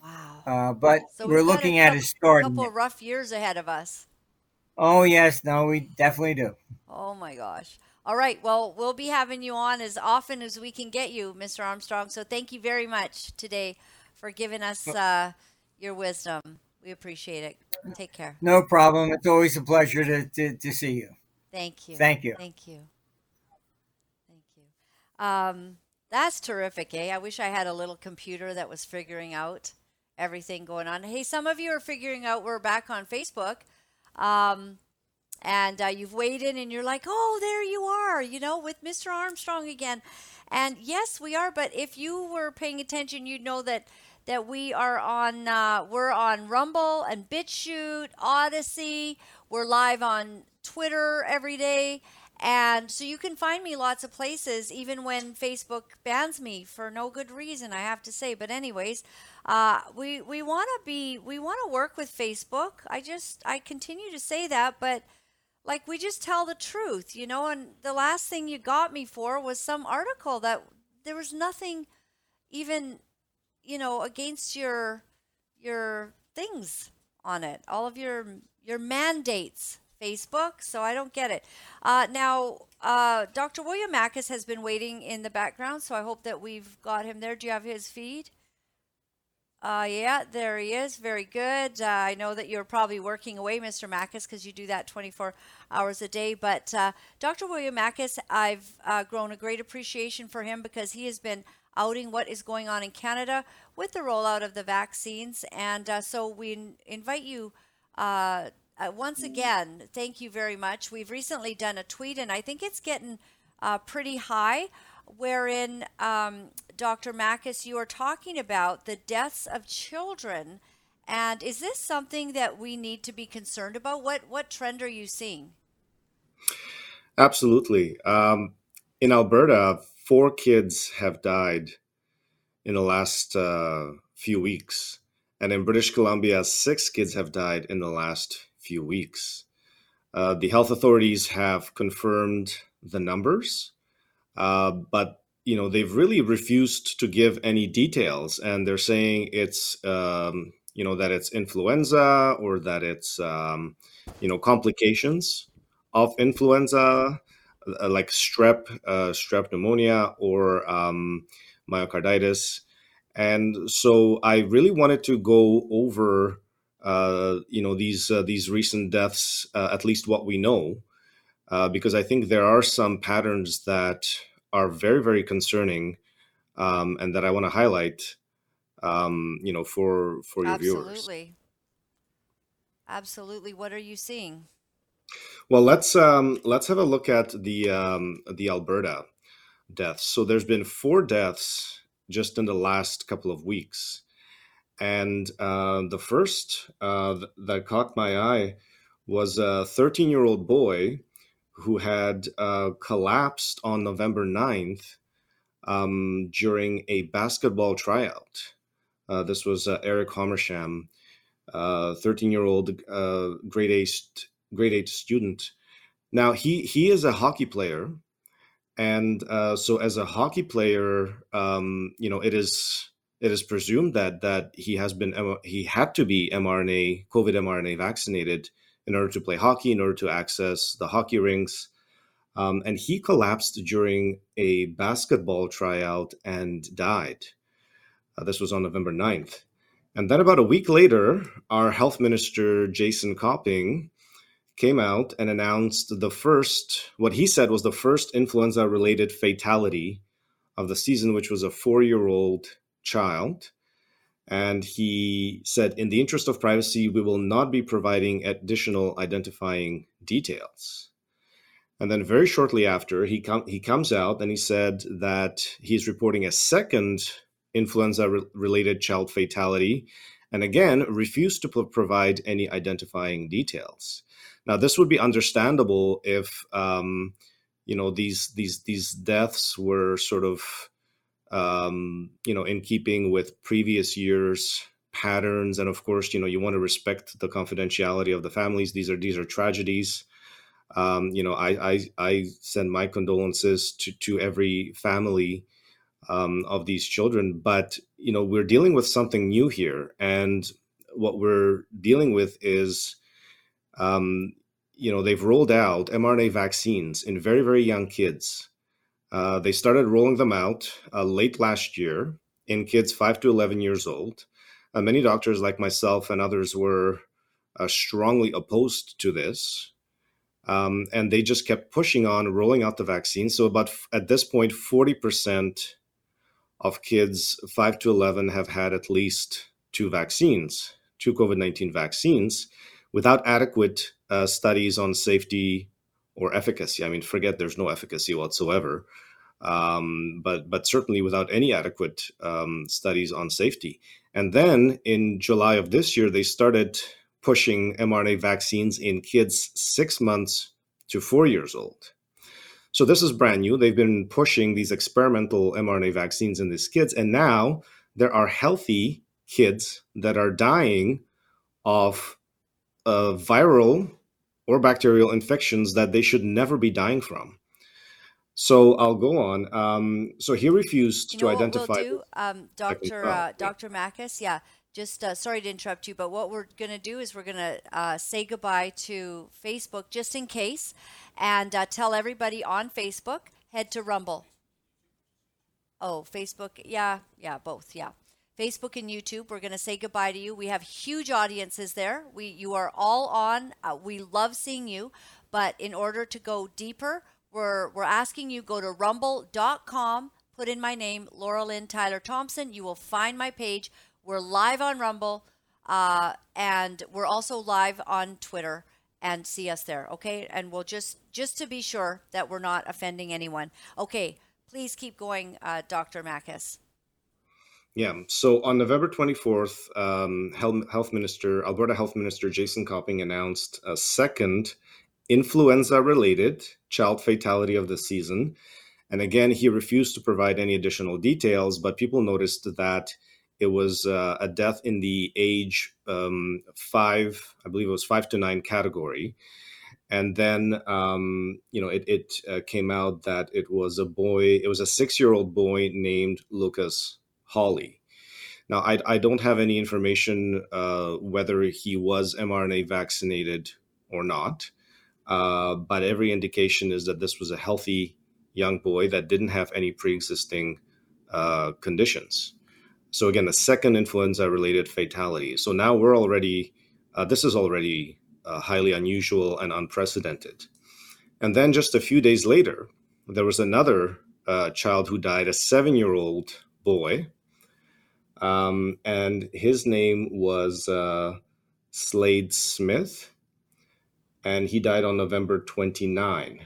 Wow. Uh, but so we're looking at it starting. A couple of rough years ahead of us. Oh, yes. No, we definitely do. Oh, my gosh. All right. Well, we'll be having you on as often as we can get you, Mr. Armstrong. So thank you very much today for giving us uh, your wisdom. We appreciate it. Take care. No problem. It's always a pleasure to, to, to see you. Thank you. Thank you. Thank you. Thank you. Um, that's terrific, eh? I wish I had a little computer that was figuring out everything going on. Hey, some of you are figuring out we're back on Facebook. Um, and uh, you've weighed in and you're like, oh, there you are, you know, with Mr. Armstrong again. And yes, we are. But if you were paying attention, you'd know that that we are on uh, we're on Rumble and BitChute, Odysee. We're live on Twitter every day. And so you can find me lots of places, even when Facebook bans me for no good reason, I have to say. But anyways, uh, we we want to be we want to work with Facebook. I just I continue to say that, but like we just tell the truth, you know. And the last thing you got me for was some article that there was nothing even you know against your your things on it, all of your your mandates Facebook, so I don't get it. Uh, now, uh, Dr. William Makis has been waiting in the background, so I hope that we've got him there. Do you have his feed? Uh, yeah, there he is. Very good. Uh, I know that you're probably working away, Mr. Makis, because you do that 24 hours a day. But uh, Dr. William Makis, I've uh, grown a great appreciation for him because he has been outing what is going on in Canada with the rollout of the vaccines. And uh, so we invite you uh, uh, once again, thank you very much. We've recently done a tweet, and I think it's getting uh, pretty high, wherein um, Dr. Makis, you are talking about the deaths of children. And is this something that we need to be concerned about? What what trend are you seeing? Absolutely. Um, in Alberta, four kids have died in the last uh, few weeks. And in British Columbia, six kids have died in the last few weeks. Uh, the health authorities have confirmed the numbers, uh, but you know they've really refused to give any details, and they're saying it's um, you know that it's influenza or that it's um, you know complications of influenza like strep, uh, strep pneumonia, or um, myocarditis. And so I really wanted to go over uh, you know these uh, these recent deaths, uh, at least what we know, uh, because I think there are some patterns that are very very concerning, um, and that I want to highlight. Um, you know, for for your Absolutely. viewers. Absolutely. Absolutely. What are you seeing? Well, let's um, let's have a look at the um, the Alberta deaths. So there's been four deaths just in the last couple of weeks. And uh, the first uh, that caught my eye was a 13 year old boy who had uh, collapsed on November 9th um, during a basketball tryout. Uh, this was uh, Eric Homersham, 13 year old uh, grade eight grade eight student. Now he he is a hockey player, and uh, so as a hockey player, um, you know it is it is presumed that that he has been he had to be mRNA COVID mRNA vaccinated in order to play hockey, in order to access the hockey rinks. Um, and he collapsed during a basketball tryout and died. Uh, this was on November 9th. And then about a week later, our health minister, Jason Copping, came out and announced the first, what he said was the first influenza related fatality of the season, which was a four year old child. And he said, in the interest of privacy, we will not be providing additional identifying details. And then very shortly after, he, com- he comes out and he said that he's reporting a second influenza re- related child fatality, and again, refused to p- provide any identifying details. Now, this would be understandable if um, you know these these these deaths were sort of um, you know in keeping with previous years patterns. And of course you know you want to respect the confidentiality of the families. These are these are tragedies. Um, you know I, I i send my condolences to to every family um, of these children. But you know, we're dealing with something new here, and what we're dealing with is, um, you know, they've rolled out mRNA vaccines in very very young kids. Uh, they started rolling them out uh, late last year in kids five to eleven years old. Uh, many doctors, like myself and others, were uh, strongly opposed to this. Um, and they just kept pushing on rolling out the vaccine. So, about at this point, 40% of kids 5 to 11 have had at least two vaccines, two COVID 19 vaccines, without adequate uh, studies on safety or efficacy. I mean, forget there's no efficacy whatsoever, um, but, but certainly without any adequate um, studies on safety. And then in July of this year, they started pushing mRNA vaccines in kids six months to four years old. So this is brand new. They've been pushing these experimental mRNA vaccines in these kids, and now there are healthy kids that are dying of uh, viral or bacterial infections that they should never be dying from. So I'll go on. Um, so he refused You to know what identify. we'll do, um, Dr. Uh, Dr. Makis? Yeah, just uh, sorry to interrupt you, but what we're going to do is we're going to uh, say goodbye to Facebook just in case and uh, tell everybody on Facebook, head to Rumble. Oh, Facebook. Yeah, yeah, both. Yeah. Facebook and YouTube. We're going to say goodbye to you. We have huge audiences there. We you are all on. Uh, we love seeing you, but in order to go deeper, we're we're asking you go to rumble.com, put in my name, Laura Lynn Tyler Thompson. You will find my page. We're live on Rumble, uh, and we're also live on Twitter. And see us there, okay? And we'll just just to be sure that we're not offending anyone. Okay, please keep going, uh, Dr. Makis. Yeah. So on November 24th, um, Health, Minister, Alberta Health Minister Jason Copping announced a second influenza related child fatality of the season. And again, he refused to provide any additional details, but people noticed that it was uh, a death in the age um, five, I believe it was five to nine category. And then, um, you know, it, it uh, came out that it was a boy, it was a six year old boy named Lucas Hawley. Now, I, I don't have any information uh, whether he was mRNA vaccinated or not, uh, but every indication is that this was a healthy young boy that didn't have any pre existing uh, conditions. So, again, the second influenza related fatality. So now we're already, uh, this is already uh, highly unusual and unprecedented. And then just a few days later, there was another uh, child who died, a seven year old boy. Um, and his name was uh, Slade Smith. And he died on November 29.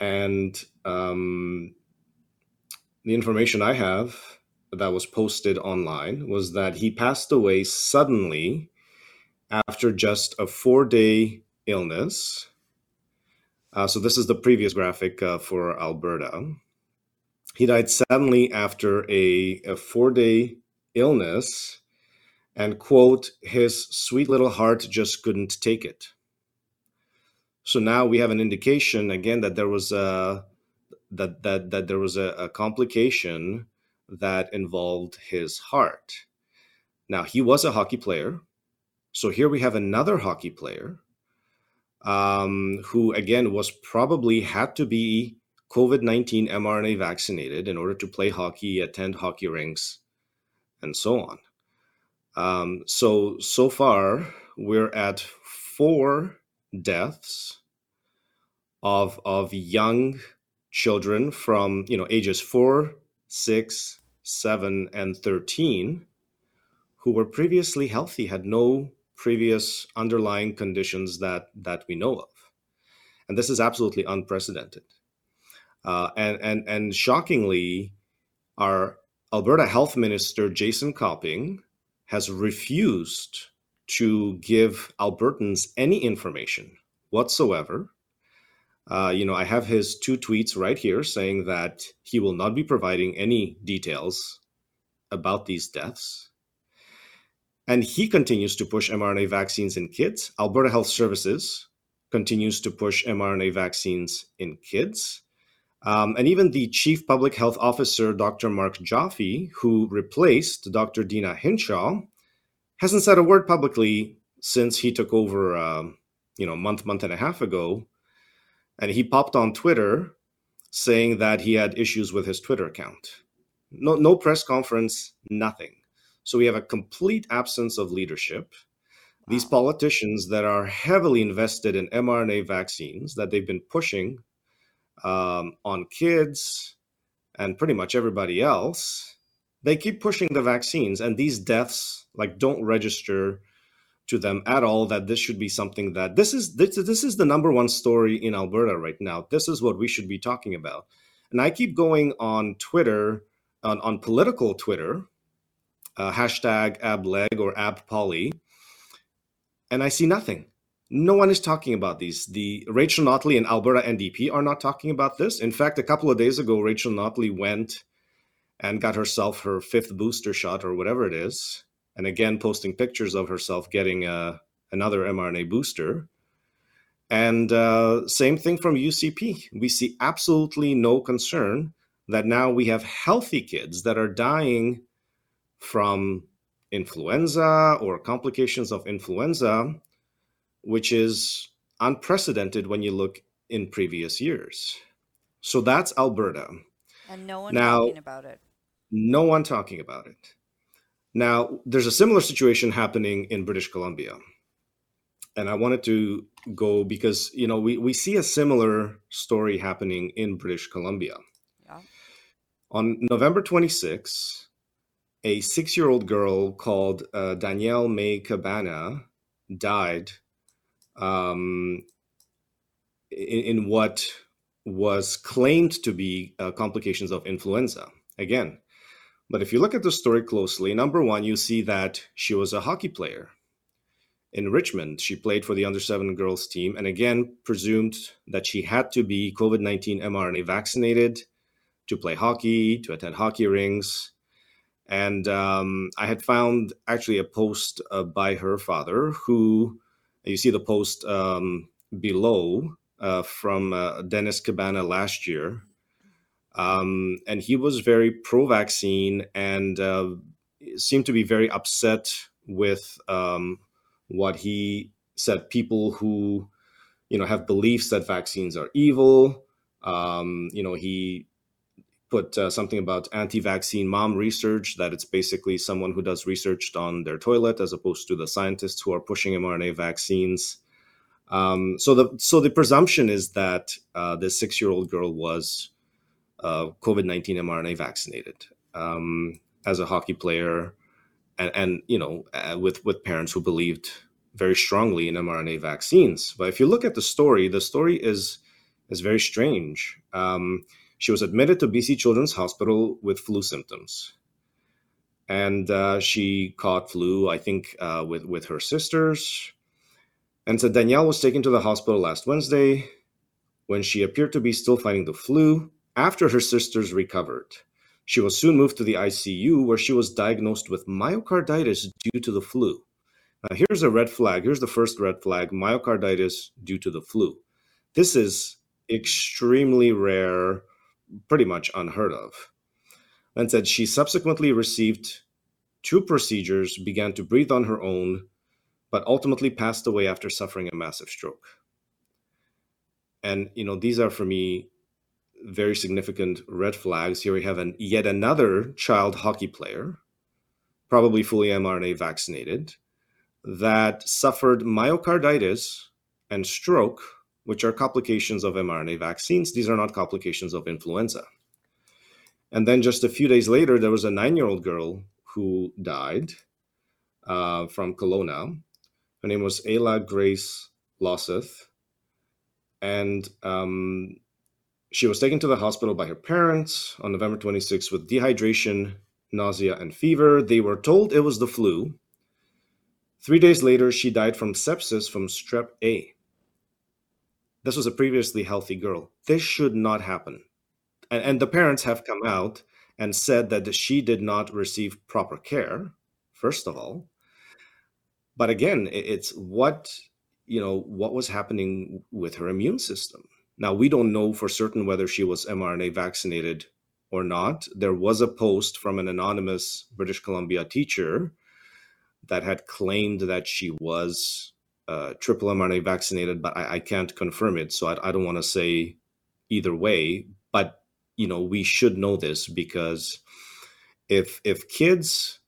And um, the information I have that was posted online was that he passed away suddenly after just a four day illness Uh, so this is the previous graphic uh, for Alberta. He died suddenly after a, a four day illness, and quote, his sweet little heart just couldn't take it. So now we have an indication again that there was a that that that there was a, a complication that involved his heart. Now he was a hockey player, so here we have another hockey player um, who again was probably had to be COVID 19 mRNA vaccinated in order to play hockey, attend hockey rinks, and so on. Um, so, so far, we're at four deaths of, of young children from you know ages four, six, seven, and 13 who were previously healthy, had no previous underlying conditions that that we know of, and this is absolutely unprecedented. Uh, and and and shockingly, our Alberta Health Minister Jason Copping has refused to give Albertans any information whatsoever. Uh, you know, I have his two tweets right here saying that he will not be providing any details about these deaths. And he continues to push mRNA vaccines in kids. Alberta Health Services continues to push mRNA vaccines in kids. Um, and even the chief public health officer, Dr. Mark Joffe, who replaced Dr. Deena Hinshaw, hasn't said a word publicly since he took over, um, you know, a month, month and a half ago. And he popped on Twitter saying that he had issues with his Twitter account. No, no press conference, nothing. So we have a complete absence of leadership. Wow. These politicians that are heavily invested in mRNA vaccines that they've been pushing um, on kids and pretty much everybody else, they keep pushing the vaccines, and these deaths like don't register to them at all that this should be something that this is this, this is the number one story in Alberta right now. This is what we should be talking about. And I keep going on Twitter on, on political Twitter uh, hashtag ableg or abpoli, and I see nothing. No one is talking about these. The Rachel Notley and Alberta NDP are not talking about this. In fact, a couple of days ago, Rachel Notley went and got herself her fifth booster shot or whatever it is, and again posting pictures of herself getting uh, another mRNA booster. And uh, same thing from UCP. We see absolutely no concern that now we have healthy kids that are dying from influenza or complications of influenza, which is unprecedented when you look in previous years. So that's Alberta. And no one now, talking about it. No one talking about it. Now, there's a similar situation happening in British Columbia. And I wanted to go because, you know, we, we see a similar story happening in British Columbia. Yeah. On November 26, a six year old girl called uh, Danielle May Cabana died um, in, in, what was claimed to be uh, complications of influenza. Again, but if you look at the story closely, number one, you see that she was a hockey player. In Richmond, she played for the under seven girls team and again presumed that she had to be COVID 19 mRNA vaccinated to play hockey, to attend hockey rinks, and um, I had found actually a post uh, by her father, who you see the post um, below uh, from uh, Dennis Cabana last year. Um, and he was very pro vaccine and uh, seemed to be very upset with um, what he said people who you know have beliefs that vaccines are evil um, you know he put uh, something about anti-vaccine mom research that it's basically someone who does research on their toilet as opposed to the scientists who are pushing mRNA vaccines. Um, so the so the presumption is that uh, this six-year-old girl was uh, COVID nineteen mRNA vaccinated um, as a hockey player, and, and you know uh, with with parents who believed very strongly in mRNA vaccines. But if you look at the story, the story is is very strange. Um, she was admitted to BC Children's Hospital with flu symptoms. And uh, she caught flu, I think, uh, with, with her sisters. And so Danielle was taken to the hospital last Wednesday when she appeared to be still fighting the flu after her sisters recovered. She was soon moved to the ICU where she was diagnosed with myocarditis due to the flu. Now, here's a red flag. Here's the first red flag myocarditis due to the flu. This is extremely rare, pretty much unheard of. And said she subsequently received two procedures, began to breathe on her own, but ultimately passed away after suffering a massive stroke. And, you know, these are for me very significant red flags. Here we have an, yet another child hockey player, probably fully mRNA vaccinated, that suffered myocarditis and stroke, which are complications of mRNA vaccines. These are not complications of influenza. And then just a few days later, there was a nine year old girl who died uh, from Kelowna. Her name was Ayla Grace Losseth. And um, she was taken to the hospital by her parents on November 26th with dehydration, nausea, and fever. They were told it was the flu. Three days later, she died from sepsis from strep A. This was a previously healthy girl. This should not happen. And, and the parents have come out and said that she did not receive proper care, first of all. But again, it's what you know what was happening with her immune system. Now we don't know for certain whether she was mRNA vaccinated or not. There was a post from an anonymous British Columbia teacher that had claimed that she was uh, triple mRNA vaccinated, but I, I can't confirm it, so I, I don't want to say either way. But you know we should know this because if if kids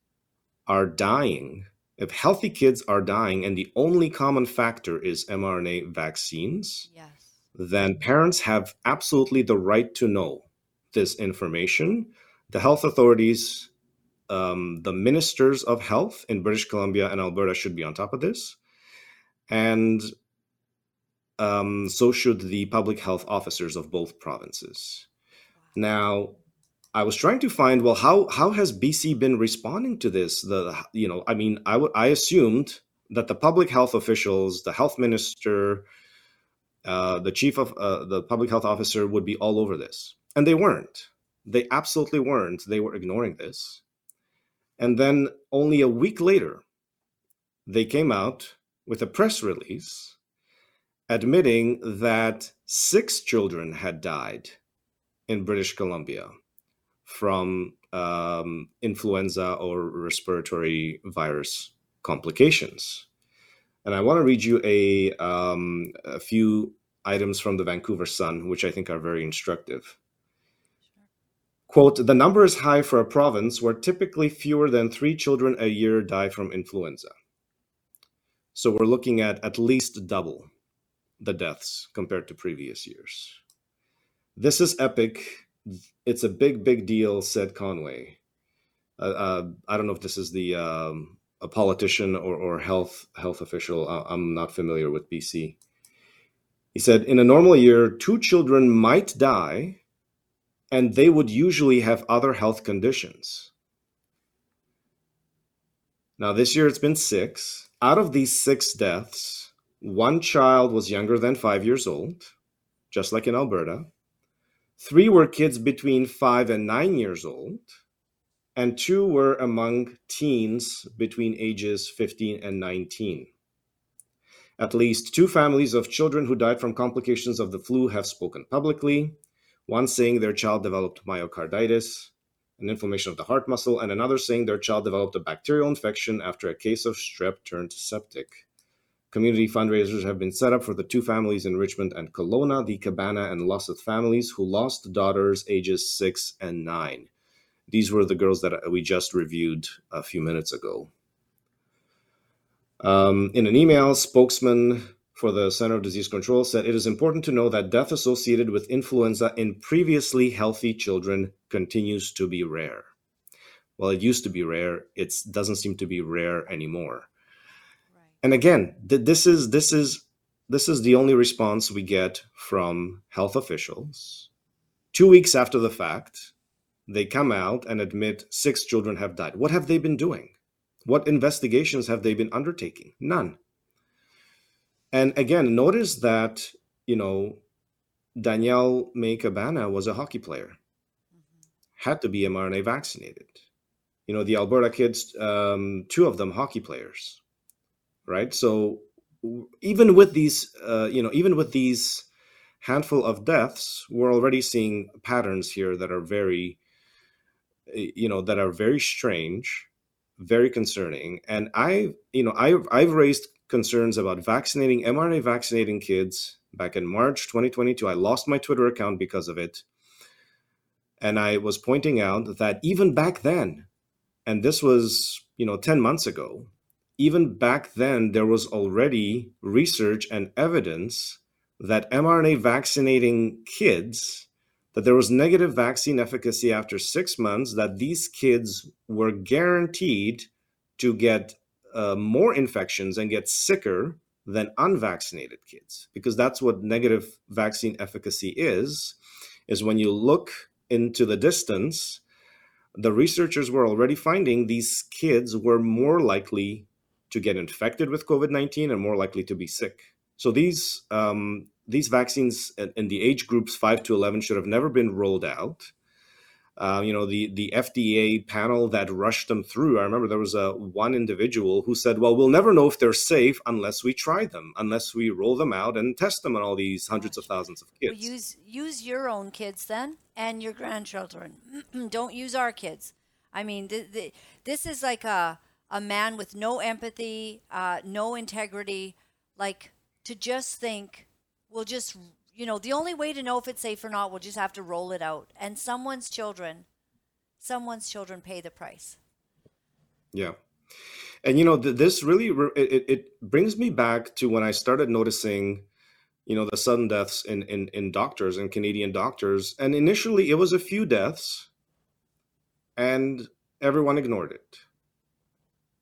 are dying if healthy kids are dying and the only common factor is mRNA vaccines, yes. then parents have absolutely the right to know this information. The health authorities, um, the ministers of health in British Columbia and Alberta should be on top of this. And um, so should the public health officers of both provinces. Now, I was trying to find well how how has BC been responding to this? The you know I mean I I assumed that the public health officials, the health minister, uh, the chief of uh, the public health officer would be all over this, and they weren't. They absolutely weren't. They were ignoring this, and then only a week later, they came out with a press release admitting that six children had died in British Columbia from um, influenza or respiratory virus complications. And I want to read you a, um, a few items from the Vancouver Sun, which I think are very instructive. Quote, the number is high for a province where typically fewer than three children a year die from influenza. So we're looking at at least double the deaths compared to previous years. This is epic it's a big, big deal, said Conway. Uh, uh, I don't know if this is the um, a politician or, or health health official. I'm not familiar with BC. He said, in a normal year, two children might die, and they would usually have other health conditions. Now, this year it's been six. Out of these six deaths, one child was younger than five years old, just like in Alberta. Three were kids between five and nine years old, and two were among teens between ages 15 and 19. At least two families of children who died from complications of the flu have spoken publicly, one saying their child developed myocarditis, an inflammation of the heart muscle, and another saying their child developed a bacterial infection after a case of strep turned septic. Community fundraisers have been set up for the two families in Richmond and Kelowna, the Cabana and Losseth families, who lost daughters ages six and nine. These were the girls that we just reviewed a few minutes ago. Um, in an email, spokesman for the Center of Disease Control said it is important to know that death associated with influenza in previously healthy children continues to be rare. Well, it used to be rare. It doesn't seem to be rare anymore. And again th- this is this is this is the only response we get from health officials. Two weeks after the fact they come out and admit six children have died. What have they been doing? What investigations have they been undertaking? None and again notice that you know Danielle May Cabana was a hockey player, had to be mRNA vaccinated. You know, the Alberta kids, um, two of them hockey players, right? So even with these, uh, you know, even with these handful of deaths, we're already seeing patterns here that are very, you know, that are very strange, very concerning. And I, you know, I've I've raised concerns about vaccinating mRNA vaccinating kids back in March 2022. I lost my Twitter account because of it. And I was pointing out that even back then, and this was, you know, 10 months ago, even back then, there was already research and evidence that mRNA vaccinating kids, that there was negative vaccine efficacy after six months, that these kids were guaranteed to get uh, more infections and get sicker than unvaccinated kids because that's what negative vaccine efficacy is is when you look into the distance the researchers were already finding these kids were more likely to get infected with covid-19 and more likely to be sick. So these um, these vaccines in the age groups 5 to 11 should have never been rolled out uh, you know the the FDA panel that rushed them through. I remember there was a one individual who said, "Well, we'll never know if they're safe unless we try them, unless we roll them out and test them on all these hundreds of thousands of kids." Well, use use your own kids then and your grandchildren. [clears throat] Don't use our kids. I mean, th- th- this is like a a man with no empathy, uh, no integrity, like to just think we'll just you know, the only way to know if it's safe or not, we'll just have to roll it out. And someone's children, someone's children pay the price. Yeah. And, you know, this really, it, it brings me back to when I started noticing, you know, the sudden deaths in, in, in doctors and Canadian doctors. And initially it was a few deaths and everyone ignored it.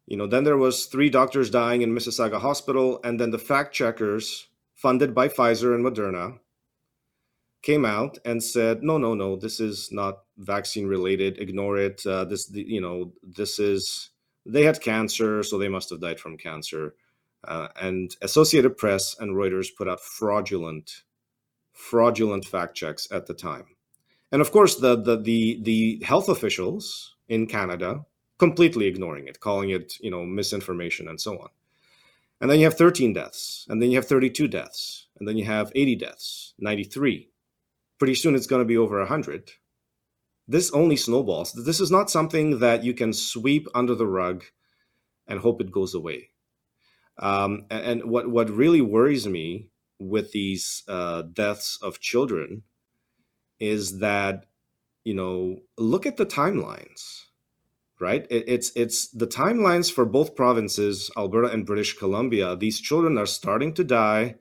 You know, then there was three doctors dying in Mississauga Hospital, and then the fact checkers funded by Pfizer and Moderna came out and said, no, no, no, this is not vaccine related. Ignore it. Uh, this, you know, this is they had cancer, so they must have died from cancer. Uh, and Associated Press and Reuters put out fraudulent, fraudulent fact checks at the time. And of course, the the the, the health officials in Canada completely ignoring it, calling it, you know, misinformation and so on. And then you have 13 deaths, and then you have 32 deaths, and then you have 80 deaths, 93, pretty soon it's going to be over 100 this only snowballs. This is not something that you can sweep under the rug and hope it goes away. Um, and, what what really worries me with these uh, deaths of children is that you know look at the timelines right? It, it's it's the timelines for both provinces alberta and british columbia. These children are starting to die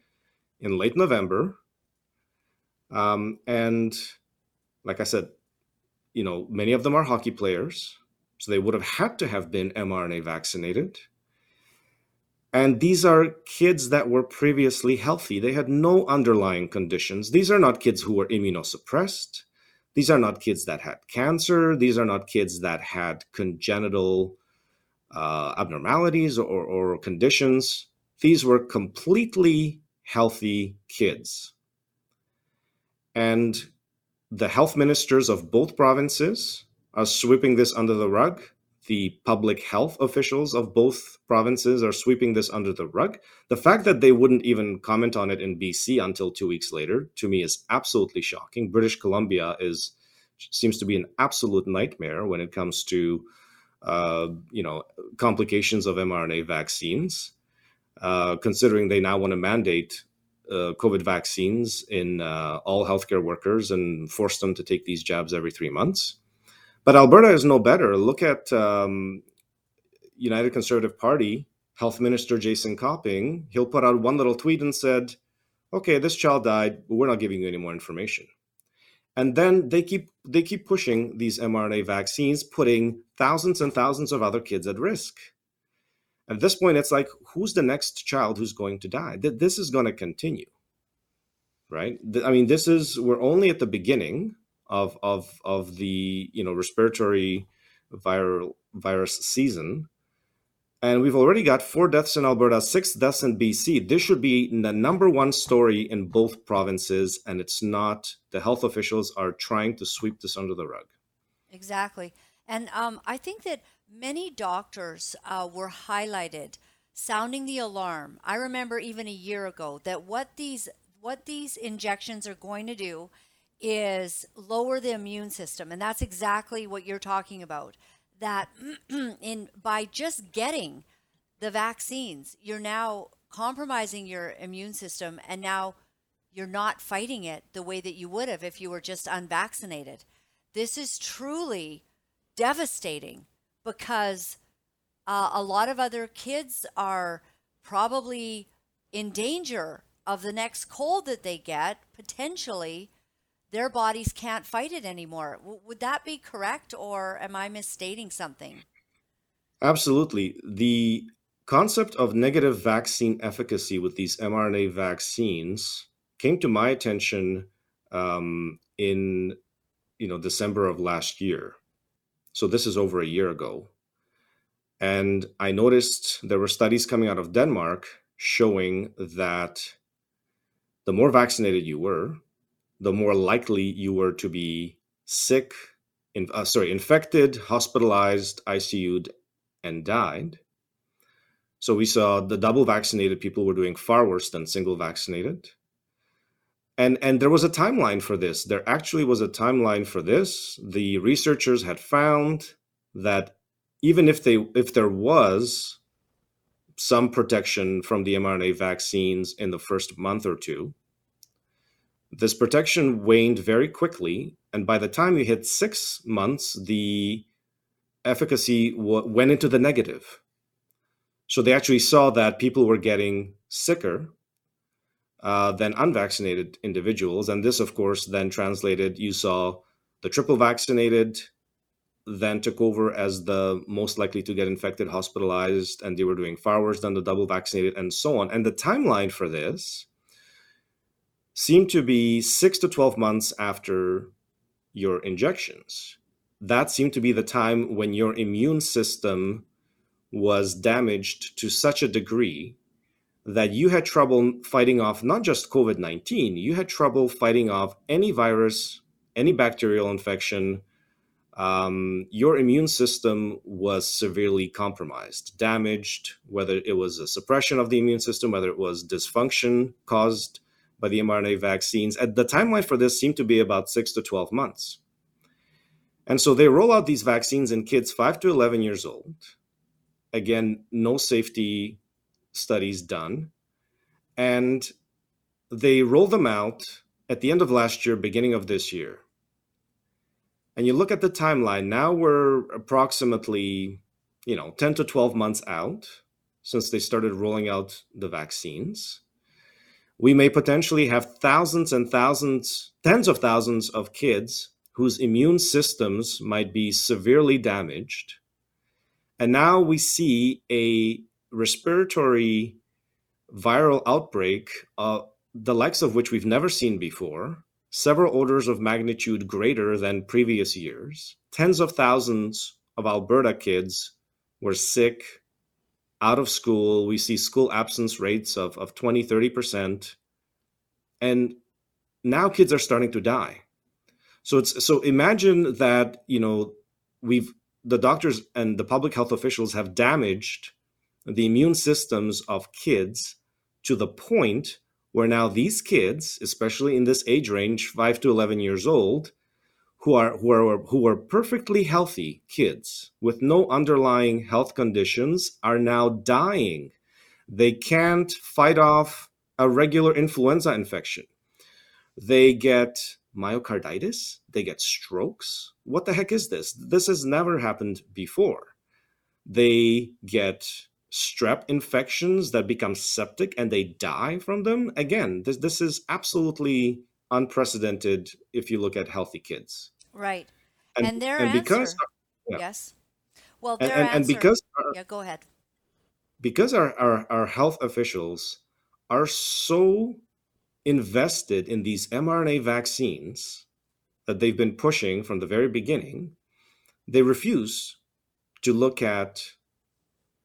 in late november um, and like I said, you know, many of them are hockey players, so they would have had to have been mRNA vaccinated. And these are kids that were previously healthy. They had no underlying conditions. These are not kids who were immunosuppressed. These are not kids that had cancer. These are not kids that had congenital uh, abnormalities or, or conditions. These were completely healthy kids and the health ministers of both provinces are sweeping this under the rug. The public health officials of both provinces are sweeping this under the rug. The fact that they wouldn't even comment on it in BC until two weeks later, to me, is absolutely shocking. British Columbia is seems to be an absolute nightmare when it comes to uh, you know complications of mRNA vaccines. Uh, considering they now want to mandate uh, COVID vaccines in uh, all healthcare workers and force them to take these jabs every three months. But Alberta is no better. Look at um, United Conservative Party Health Minister Jason Copping. He'll put out one little tweet and said, "Okay, this child died, but we're not giving you any more information." And then they keep they keep pushing these mRNA vaccines, putting thousands and thousands of other kids at risk. At this point, it's like, who's the next child who's going to die? This is going to continue, right? I mean, this is we're only at the beginning of of of the you know respiratory viral virus season, And we've already got four deaths in Alberta, six deaths in BC. This should be the number one story in both provinces, and it's not. The health officials are trying to sweep this under the rug. Exactly. And um, I think that many doctors uh, were highlighted sounding the alarm. I remember even a year ago that what these what these injections are going to do is lower the immune system and that's exactly what you're talking about that [clears throat] in by just getting the vaccines you're now compromising your immune system and now you're not fighting it the way that you would have if you were just unvaccinated this is truly devastating because uh, a lot of other kids are probably in danger of the next cold that they get, potentially. Their bodies can't fight it anymore. W- would that be correct, or am I misstating something? Absolutely. The concept of negative vaccine efficacy with these mRNA vaccines came to my attention um, in you know December of last year. So this is over a year ago. And I noticed there were studies coming out of Denmark showing that the more vaccinated you were, the more likely you were to be sick, in, uh, sorry, infected, hospitalized, ICU'd, and died. So we saw the double vaccinated people were doing far worse than single vaccinated. And and there was a timeline for this. There actually was a timeline for this. The researchers had found that even if they if there was some protection from the mRNA vaccines in the first month or two, this protection waned very quickly, and by the time you hit six months, the efficacy w- went into the negative. So they actually saw that people were getting sicker uh, than unvaccinated individuals, and this, of course, then translated. You saw the triple vaccinated then took over as the most likely to get infected, hospitalized, and they were doing far worse than the double vaccinated, and so on. And the timeline for this seemed to be six to 12 months after your injections. That seemed to be the time when your immune system was damaged to such a degree that you had trouble fighting off not just COVID 19, you had trouble fighting off any virus, any bacterial infection um, your immune system was severely compromised, damaged, whether it was a suppression of the immune system, whether it was dysfunction caused by the mRNA vaccines. At the timeline for this seemed to be about six to 12 months. And so they roll out these vaccines in kids 5 to 11 years old. Again, no safety studies done. And they roll them out at the end of last year, beginning of this year and you look at the timeline now we're approximately you know 10 to 12 months out since they started rolling out the vaccines we may potentially have thousands and thousands tens of thousands of kids whose immune systems might be severely damaged and now we see a respiratory viral outbreak uh, the likes of which we've never seen before several orders of magnitude greater than previous years. Tens of thousands of Alberta kids were sick, out of school. We see school absence rates of, of 20, 30%. And now kids are starting to die. So it's so imagine that, you know, we've the doctors and the public health officials have damaged the immune systems of kids to the point where now these kids, especially in this age range, five to eleven years old, who are who are who are perfectly healthy kids with no underlying health conditions, are now dying. They can't fight off a regular influenza infection. They get myocarditis, they get strokes. What the heck is this? This has never happened before. They get strep infections that become septic and they die from them. Again, this this is absolutely unprecedented if you look at healthy kids. Right. And, and their and answer, because yeah. yes. Well, and, and, and, because our, yeah, go ahead. Because our, our our health officials are so invested in these mRNA vaccines that they've been pushing from the very beginning, they refuse to look at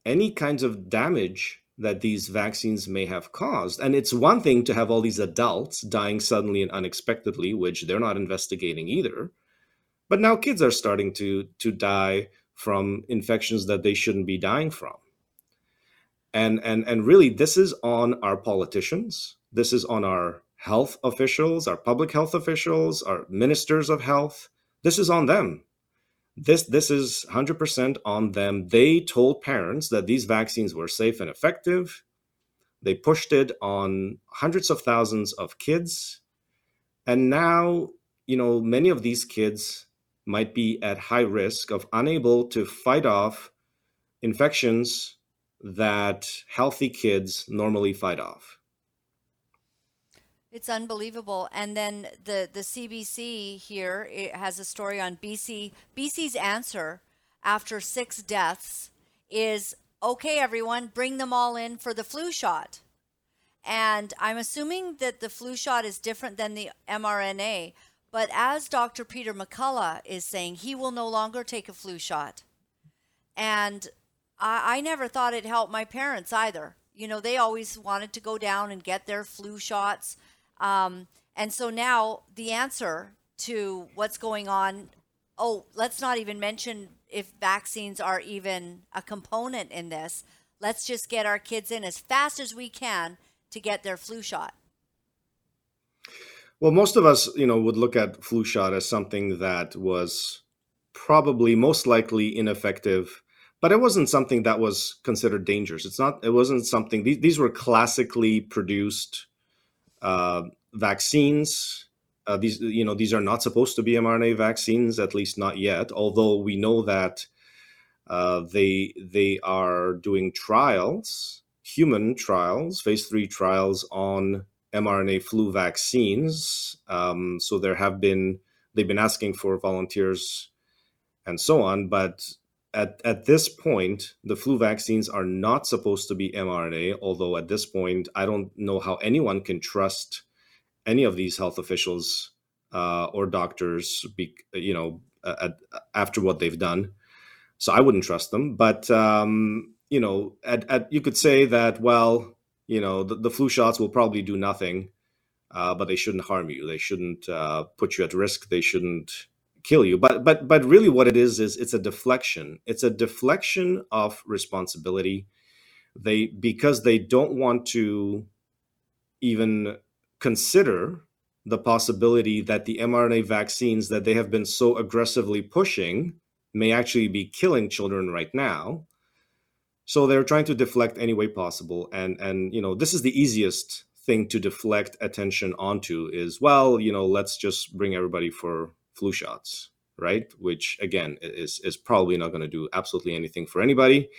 any kinds of damage that these vaccines may have caused. And it's one thing to have all these adults dying suddenly and unexpectedly, which they're not investigating either. But now kids are starting to, to die from infections that they shouldn't be dying from. And, and, and really, this is on our politicians. This is on our health officials, our public health officials, our ministers of health. This is on them this this is 100% on them. They told parents that these vaccines were safe and effective. They pushed it on hundreds of thousands of kids. And now you know many of these kids might be at high risk of unable to fight off infections that healthy kids normally fight off it's unbelievable. And then the the CBC here it has a story on BC. BC's answer after six deaths is okay, everyone, bring them all in for the flu shot. And I'm assuming that the flu shot is different than the mRNA. But as Dr. Peter McCullough is saying, he will no longer take a flu shot. And I, I never thought it helped my parents either. You know, they always wanted to go down and get their flu shots um, and so now the answer to what's going on oh, let's not even mention if vaccines are even a component in this. Let's just get our kids in as fast as we can to get their flu shot. Well, most of us, you know, would look at flu shot as something that was probably most likely ineffective, but it wasn't something that was considered dangerous. It's not. It wasn't something. These, these were classically produced uh, vaccines. Uh, these, you know, these are not supposed to be mRNA vaccines, at least not yet. Although we know that uh, they they are doing trials, human trials, phase three trials on mRNA flu vaccines. Um, so there have been they've been asking for volunteers and so on, but at, at this point, the flu vaccines are not supposed to be mRNA, although at this point, I don't know how anyone can trust any of these health officials uh, or doctors, be, you know, at, after what they've done. So I wouldn't trust them. But, um, you know, at, at, you could say that, well, you know, the, the flu shots will probably do nothing, uh, but they shouldn't harm you. They shouldn't uh, put you at risk. They shouldn't kill you. But but but really what it is is it's a deflection. It's a deflection of responsibility. They because they don't want to even consider the possibility that the mRNA vaccines that they have been so aggressively pushing may actually be killing children right now. So they're trying to deflect any way possible. And and you know this is the easiest thing to deflect attention onto is well you know let's just bring everybody for flu shots, right? Which again is is probably not going to do absolutely anything for anybody,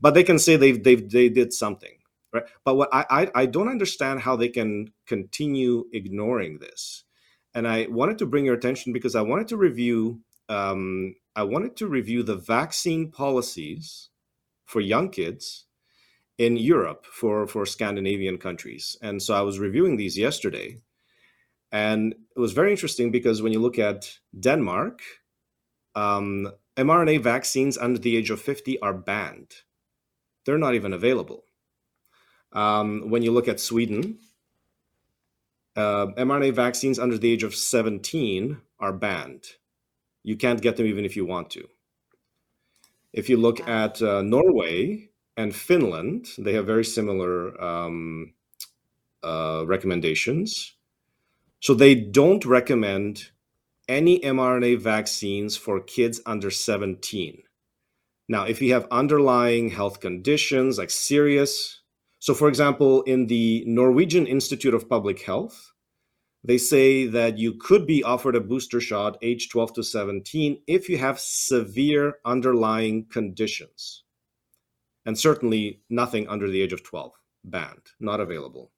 but they can say they've they've they did something, right? But what I I, I don't understand how they can continue ignoring this, and I wanted to bring your attention because I wanted to review um, I wanted to review the vaccine policies for young kids in Europe for for Scandinavian countries, and so I was reviewing these yesterday and it was very interesting because when you look at Denmark, um, mRNA vaccines under the age of 50 are banned. They're not even available. Um, when you look at Sweden, uh, mRNA vaccines under the age of 17 are banned. You can't get them even if you want to. If you look at uh, Norway and Finland, they have very similar um, uh, recommendations. So they don't recommend any mRNA vaccines for kids under 17. Now, if you have underlying health conditions like serious, so for example, in the Norwegian Institute of Public Health, they say that you could be offered a booster shot age 12 to 17 if you have severe underlying conditions. And certainly nothing under the age of 12, banned, not available.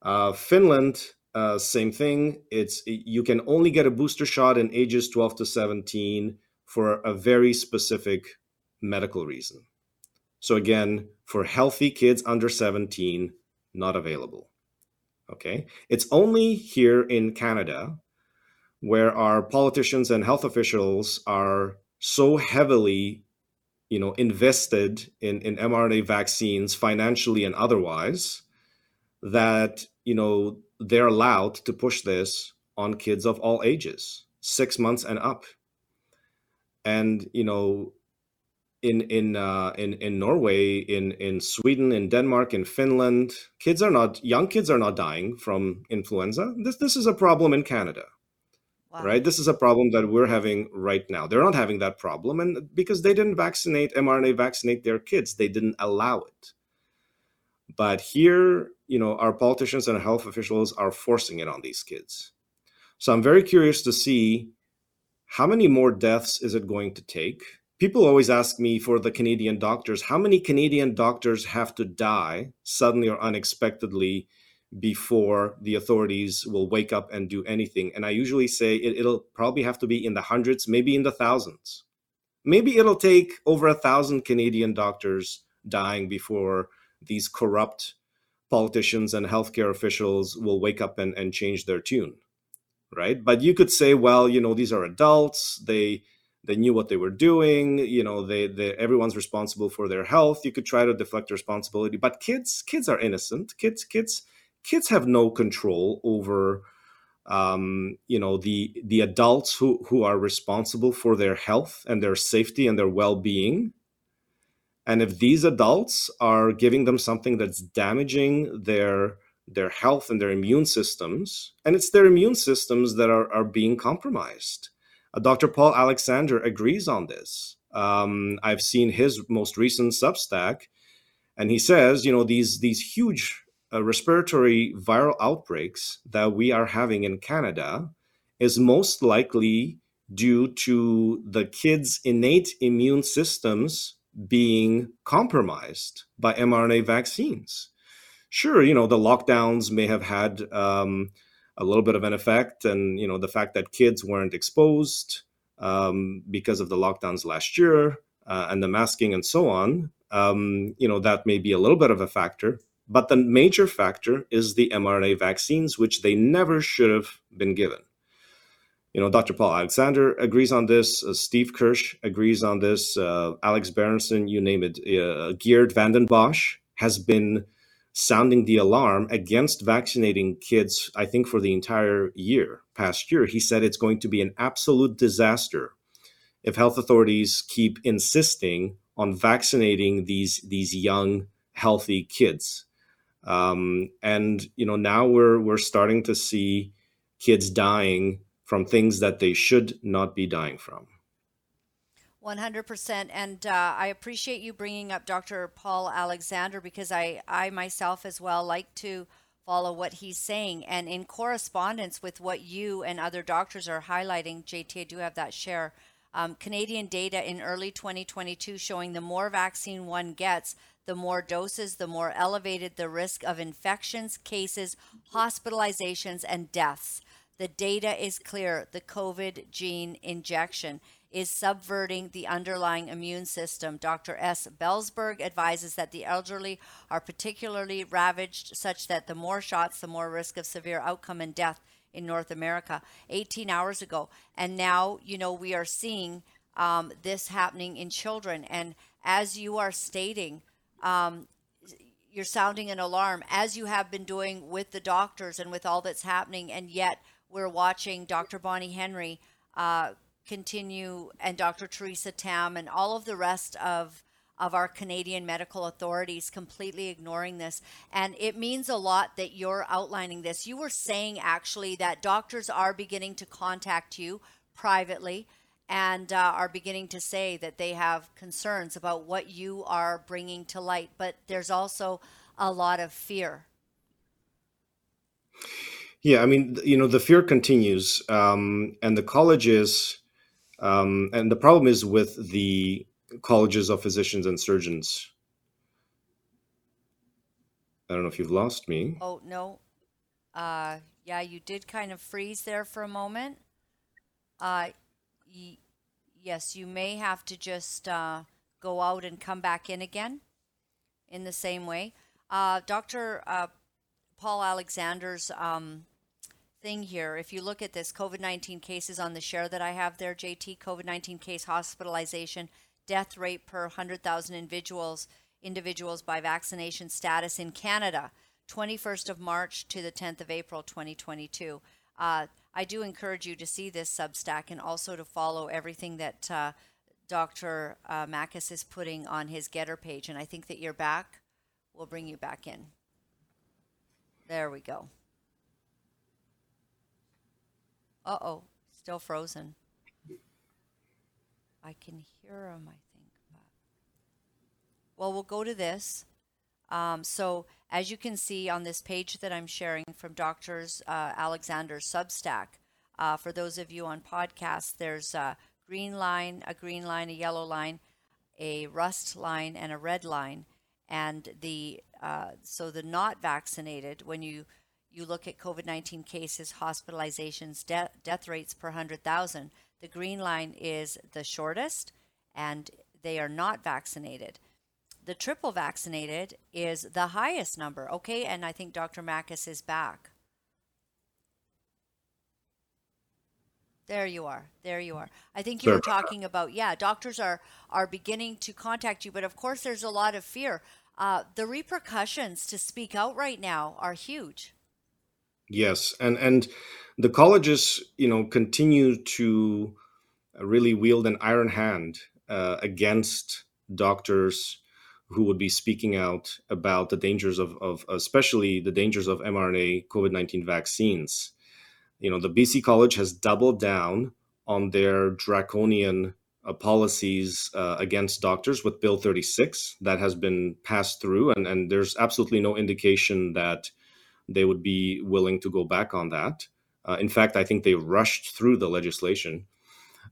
Uh, Finland uh, same thing. It's you can only get a booster shot in ages 12 to 17 for a very specific medical reason. So again, for healthy kids under 17, not available. Okay, it's only here in Canada where our politicians and health officials are so heavily you know, invested in, in mRNA vaccines financially and otherwise, that, you know, they're allowed to push this on kids of all ages, six months and up. And, you know, in in uh, in in Norway, in in Sweden, in Denmark, in Finland, kids are not young kids are not dying from influenza. This this is a problem in Canada. Wow. Right? This is a problem that we're having right now. They're not having that problem and because they didn't vaccinate mRNA vaccinate their kids, they didn't allow it. But here, you know, our politicians and health officials are forcing it on these kids. So I'm very curious to see how many more deaths is it going to take? People always ask me for the Canadian doctors, how many Canadian doctors have to die suddenly or unexpectedly before the authorities will wake up and do anything. And I usually say it, will probably have to be in the hundreds, maybe in the thousands. Maybe it'll take over a thousand Canadian doctors dying before these corrupt politicians and healthcare officials will wake up and, and change their tune. Right. But you could say, well, you know, these are adults. They they knew what they were doing you know they, they everyone's responsible for their health you could try to deflect responsibility but kids kids are innocent kids kids kids have no control over um, you know the the adults who who are responsible for their health and their safety and their well-being and if these adults are giving them something that's damaging their their health and their immune systems and it's their immune systems that are, are being compromised. Uh, dr paul alexander agrees on this. Um, i've seen his most recent substack and he says you know these these huge uh, respiratory viral outbreaks that we are having in Canada is most likely due to the kids' innate immune systems being compromised by mRNA vaccines. Sure, you know, the lockdowns may have had um, a little bit of an effect, and, you know, the fact that kids weren't exposed um, because of the lockdowns last year uh, and the masking and so on, um, you know, that may be a little bit of a factor. But the major factor is the mRNA vaccines, which they never should have been given. You know, Dr. Paul Alexander agrees on this. Uh, Steve Kirsch agrees on this. Uh, Alex Berenson, you name it. Uh, Geert Vanden Bossche has been sounding the alarm against vaccinating kids, I think, for the entire year, past year. He said it's going to be an absolute disaster if health authorities keep insisting on vaccinating these, these young, healthy kids. Um, and you know now we're we're starting to see kids dying from things that they should not be dying from. 100% and uh, i appreciate you bringing up dr paul alexander because i i myself as well like to follow what he's saying and in correspondence with what you and other doctors are highlighting jt i do have that share um, canadian data in early 2022 showing the more vaccine one gets the more doses, the more elevated the risk of infections, cases, hospitalizations, and deaths. The data is clear. The COVID gene injection is subverting the underlying immune system. Dr. S. Belzberg advises that the elderly are particularly ravaged, such that the more shots, the more risk of severe outcome and death in North America 18 hours ago. And now, you know, we are seeing um, this happening in children. And as you are stating, um, you're sounding an alarm as you have been doing with the doctors and with all that's happening and yet we're watching dr bonnie henry uh, continue and dr theresa tam and all of the rest of of our canadian medical authorities completely ignoring this and it means a lot that you're outlining this you were saying actually that doctors are beginning to contact you privately and uh, are beginning to say that they have concerns about what you are bringing to light. But there's also a lot of fear. Yeah, I mean, you know, the fear continues, um, and the colleges, um, and the problem is with the colleges of physicians and surgeons. I don't know if you've lost me. Oh no, uh, yeah, you did kind of freeze there for a moment. Uh, y- yes, you may have to just uh, go out and come back in again in the same way. Uh, Dr. Uh, Paul Alexander's um, thing here, if you look at this COVID 19 cases on the share that I have there, JT, COVID 19 case hospitalization, death rate per 100,000 individuals individuals by vaccination status in Canada, 21st of March to the 10th of April 2022. Uh, I do encourage you to see this Substack and also to follow everything that uh, Dr. Uh, Makis is putting on his Gettr page. And I think that you're back. We'll bring you back in. There we go. Uh oh, still frozen. I can hear him, I think. But... Well, we'll go to this. Um, so, as you can see on this page that I'm sharing from Doctors uh, Alexander's Substack, uh, for those of you on podcasts, there's a green line, a green line, a yellow line, a rust line, and a red line. And the uh, so the not vaccinated, when you you look at COVID 19 cases, hospitalizations, de- death rates per 100,000, the green line is the shortest and they are not vaccinated. The triple vaccinated is the highest number. Okay, and I think Dr. Makis is back. There you are. There you are. I think you were talking about yeah, doctors are are beginning to contact you, but of course there's a lot of fear. Uh, the repercussions to speak out right now are huge. Yes, and and the colleges, you know, continue to really wield an iron hand uh, against doctors who would be speaking out about the dangers of, of especially the dangers of mRNA COVID nineteen vaccines. You know, the BC College has doubled down on their draconian uh, policies uh, against doctors with Bill 36 that has been passed through, and, and there's absolutely no indication that they would be willing to go back on that. Uh, in fact, I think they rushed through the legislation.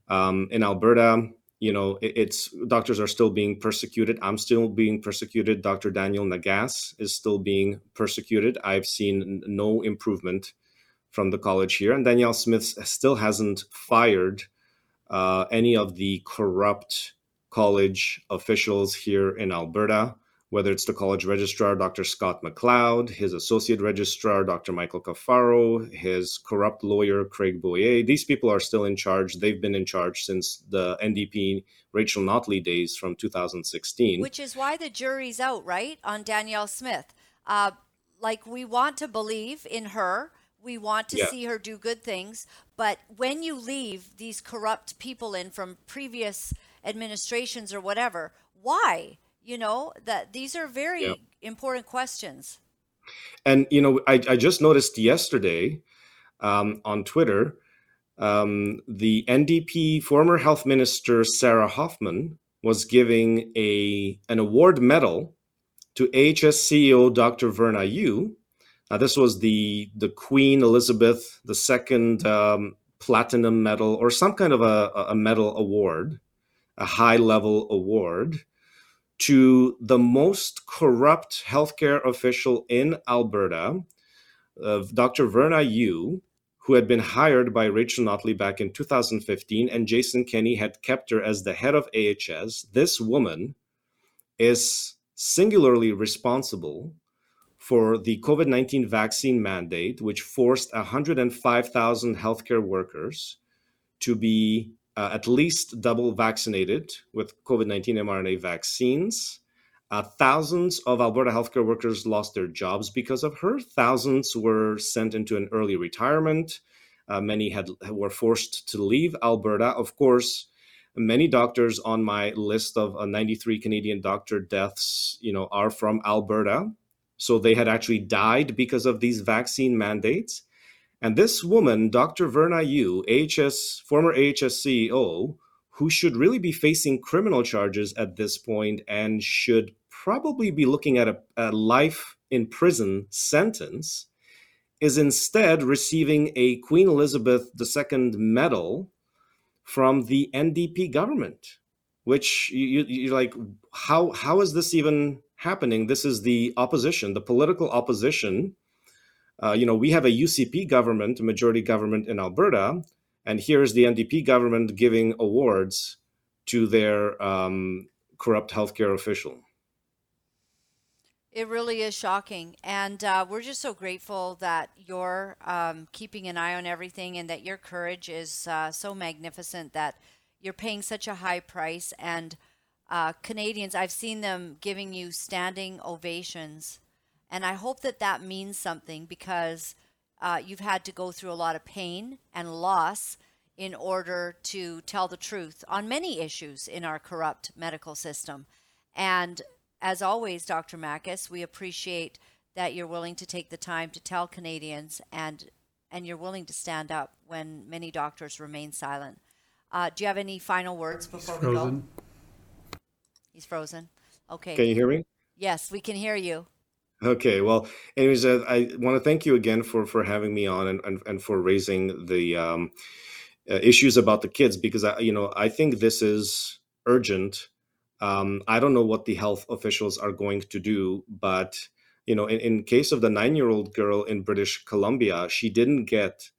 Um, in Alberta, you know, it, it's doctors are still being persecuted. I'm still being persecuted. Dr. Daniel Nagase is still being persecuted. I've seen no improvement from the college here, and Danielle Smith still hasn't fired uh, any of the corrupt college officials here in Alberta whether it's the college registrar, Dr. Scott McLeod, his associate registrar, Dr. Michael Caffaro, his corrupt lawyer, Craig Boyer. These people are still in charge. They've been in charge since the NDP Rachel Notley days from 2016. Which is why the jury's out, right, on Danielle Smith. Uh, like, we want to believe in her. We want to yeah. see her do good things. But when you leave these corrupt people in from previous administrations or whatever, why? You know that these are very yeah. important questions. And you know i, I just noticed yesterday um, on twitter um, the ndp former health minister sarah hoffman was giving a an award medal to ahs ceo dr verna yu. Now this was the the queen elizabeth ii um, platinum medal or some kind of a, a medal award a high level award to the most corrupt healthcare official in Alberta, uh, of Dr. Verna Yu, who had been hired by Rachel Notley back in 2015, and Jason Kenney had kept her as the head of AHS. This woman is singularly responsible for the COVID 19 vaccine mandate, which forced 105,000 healthcare workers to be uh, at least double vaccinated with COVID 19 mRNA vaccines. Uh, thousands of Alberta healthcare workers lost their jobs because of her. Thousands were sent into an early retirement. Uh, many had were forced to leave Alberta. Of course, many doctors on my list of uh, 93 Canadian doctor deaths, you know, are from Alberta. So they had actually died because of these vaccine mandates. And this woman, Dr. Verna Yu, former AHS CEO, who should really be facing criminal charges at this point and should probably be looking at a, a life in prison sentence, is instead receiving a Queen Elizabeth II medal from the NDP government. Which you, you like, how how is this even happening? This is the opposition, the political opposition uh, you know, we have a UCP government, a majority government in Alberta, and here's the NDP government giving awards to their um, corrupt healthcare official. It really is shocking. And uh, we're just so grateful that you're um, keeping an eye on everything and that your courage is uh, so magnificent that you're paying such a high price. And uh, Canadians, I've seen them giving you standing ovations. And I hope that that means something because uh, you've had to go through a lot of pain and loss in order to tell the truth on many issues in our corrupt medical system. And as always, Dr. Makis, we appreciate that you're willing to take the time to tell Canadians and and you're willing to stand up when many doctors remain silent. Uh, do you have any final words before we Frozen. go? He's frozen. Okay. Can you hear me? Yes, we can hear you. Okay, well, anyways, uh, I want to thank you again for for having me on and and, and for raising the um, uh, issues about the kids because I, you know, I think this is urgent. Um, I don't know what the health officials are going to do, but you know, in, in case of the nine year old girl in British Columbia, she didn't get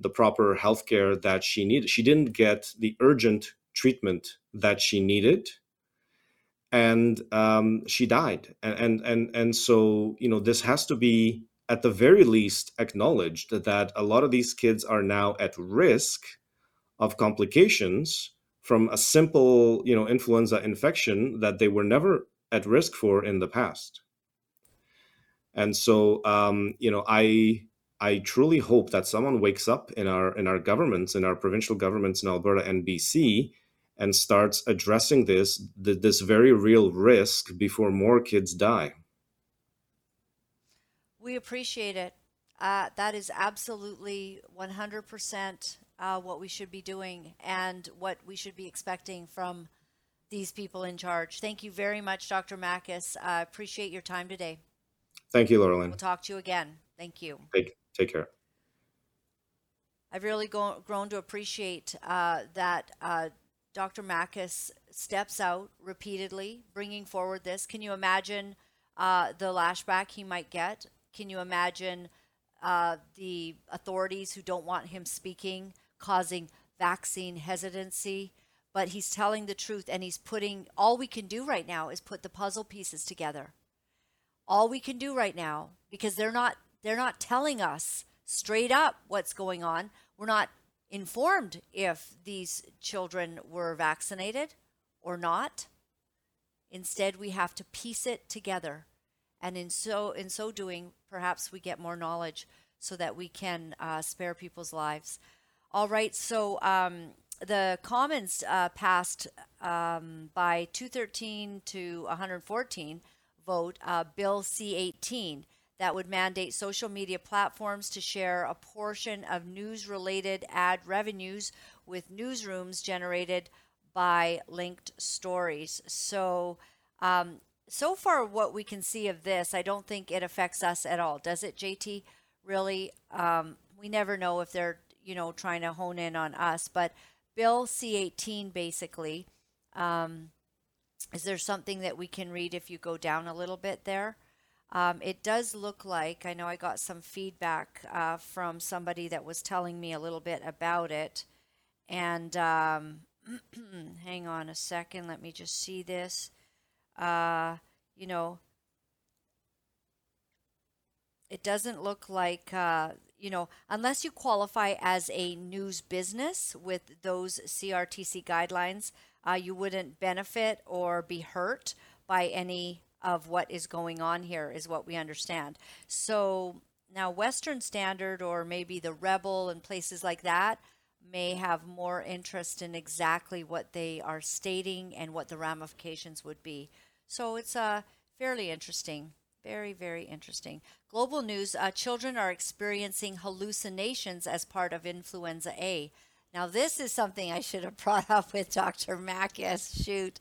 the proper health care that she needed. She didn't get the urgent treatment that she needed and um, she died. And, and and so you know this has to be at the very least acknowledged that a lot of these kids are now at risk of complications from a simple you know influenza infection that they were never at risk for in the past. And so um, you know i i truly hope that someone wakes up in our in our governments in our provincial governments in alberta and bc and starts addressing this this very real risk before more kids die We appreciate it. Uh, that is absolutely 100% uh, what we should be doing and what we should be expecting from these people in charge. Thank you very much, Dr. Makis. I appreciate your time today. thank you laurelyn We'll talk to you again. Thank you. take, take care I've really go- grown to appreciate uh, that uh, Dr. Makis steps out repeatedly, bringing forward this. Can you imagine uh, the lashback he might get? Can you imagine uh, the authorities who don't want him speaking, causing vaccine hesitancy? But he's telling the truth, and he's putting all we can do right now is put the puzzle pieces together. All we can do right now, because they're not they're not telling us straight up what's going on. We're not informed if these children were vaccinated or not. Instead, we have to piece it together, and in so in so doing, perhaps we get more knowledge so that we can uh, spare people's lives. All right, so um, the Commons uh, passed um, by 213 to 114 vote uh, Bill C18 that would mandate social media platforms to share a portion of news related ad revenues with newsrooms generated by linked stories. So, um, so far, what we can see of this, I don't think it affects us at all. Does it, JT? Really? Um, we never know if they're, you know, trying to hone in on us. But Bill C 18 basically, um, is there something that we can read if you go down a little bit there? Um, it does look like, I know I got some feedback uh, from somebody that was telling me a little bit about it. And um, [clears throat] hang on a second, let me just see this. Uh, you know, it doesn't look like, uh, you know, unless you qualify as a news business with those CRTC guidelines, uh, you wouldn't benefit or be hurt by any of what is going on here, is what we understand. So now, Western Standard or maybe the Rebel and places like that may have more interest in exactly what they are stating and what the ramifications would be. So it's uh, fairly interesting. Very, very interesting. Global news uh, children are experiencing hallucinations as part of influenza A. Now, this is something I should have [laughs] brought up with Dr. Makis. Shoot.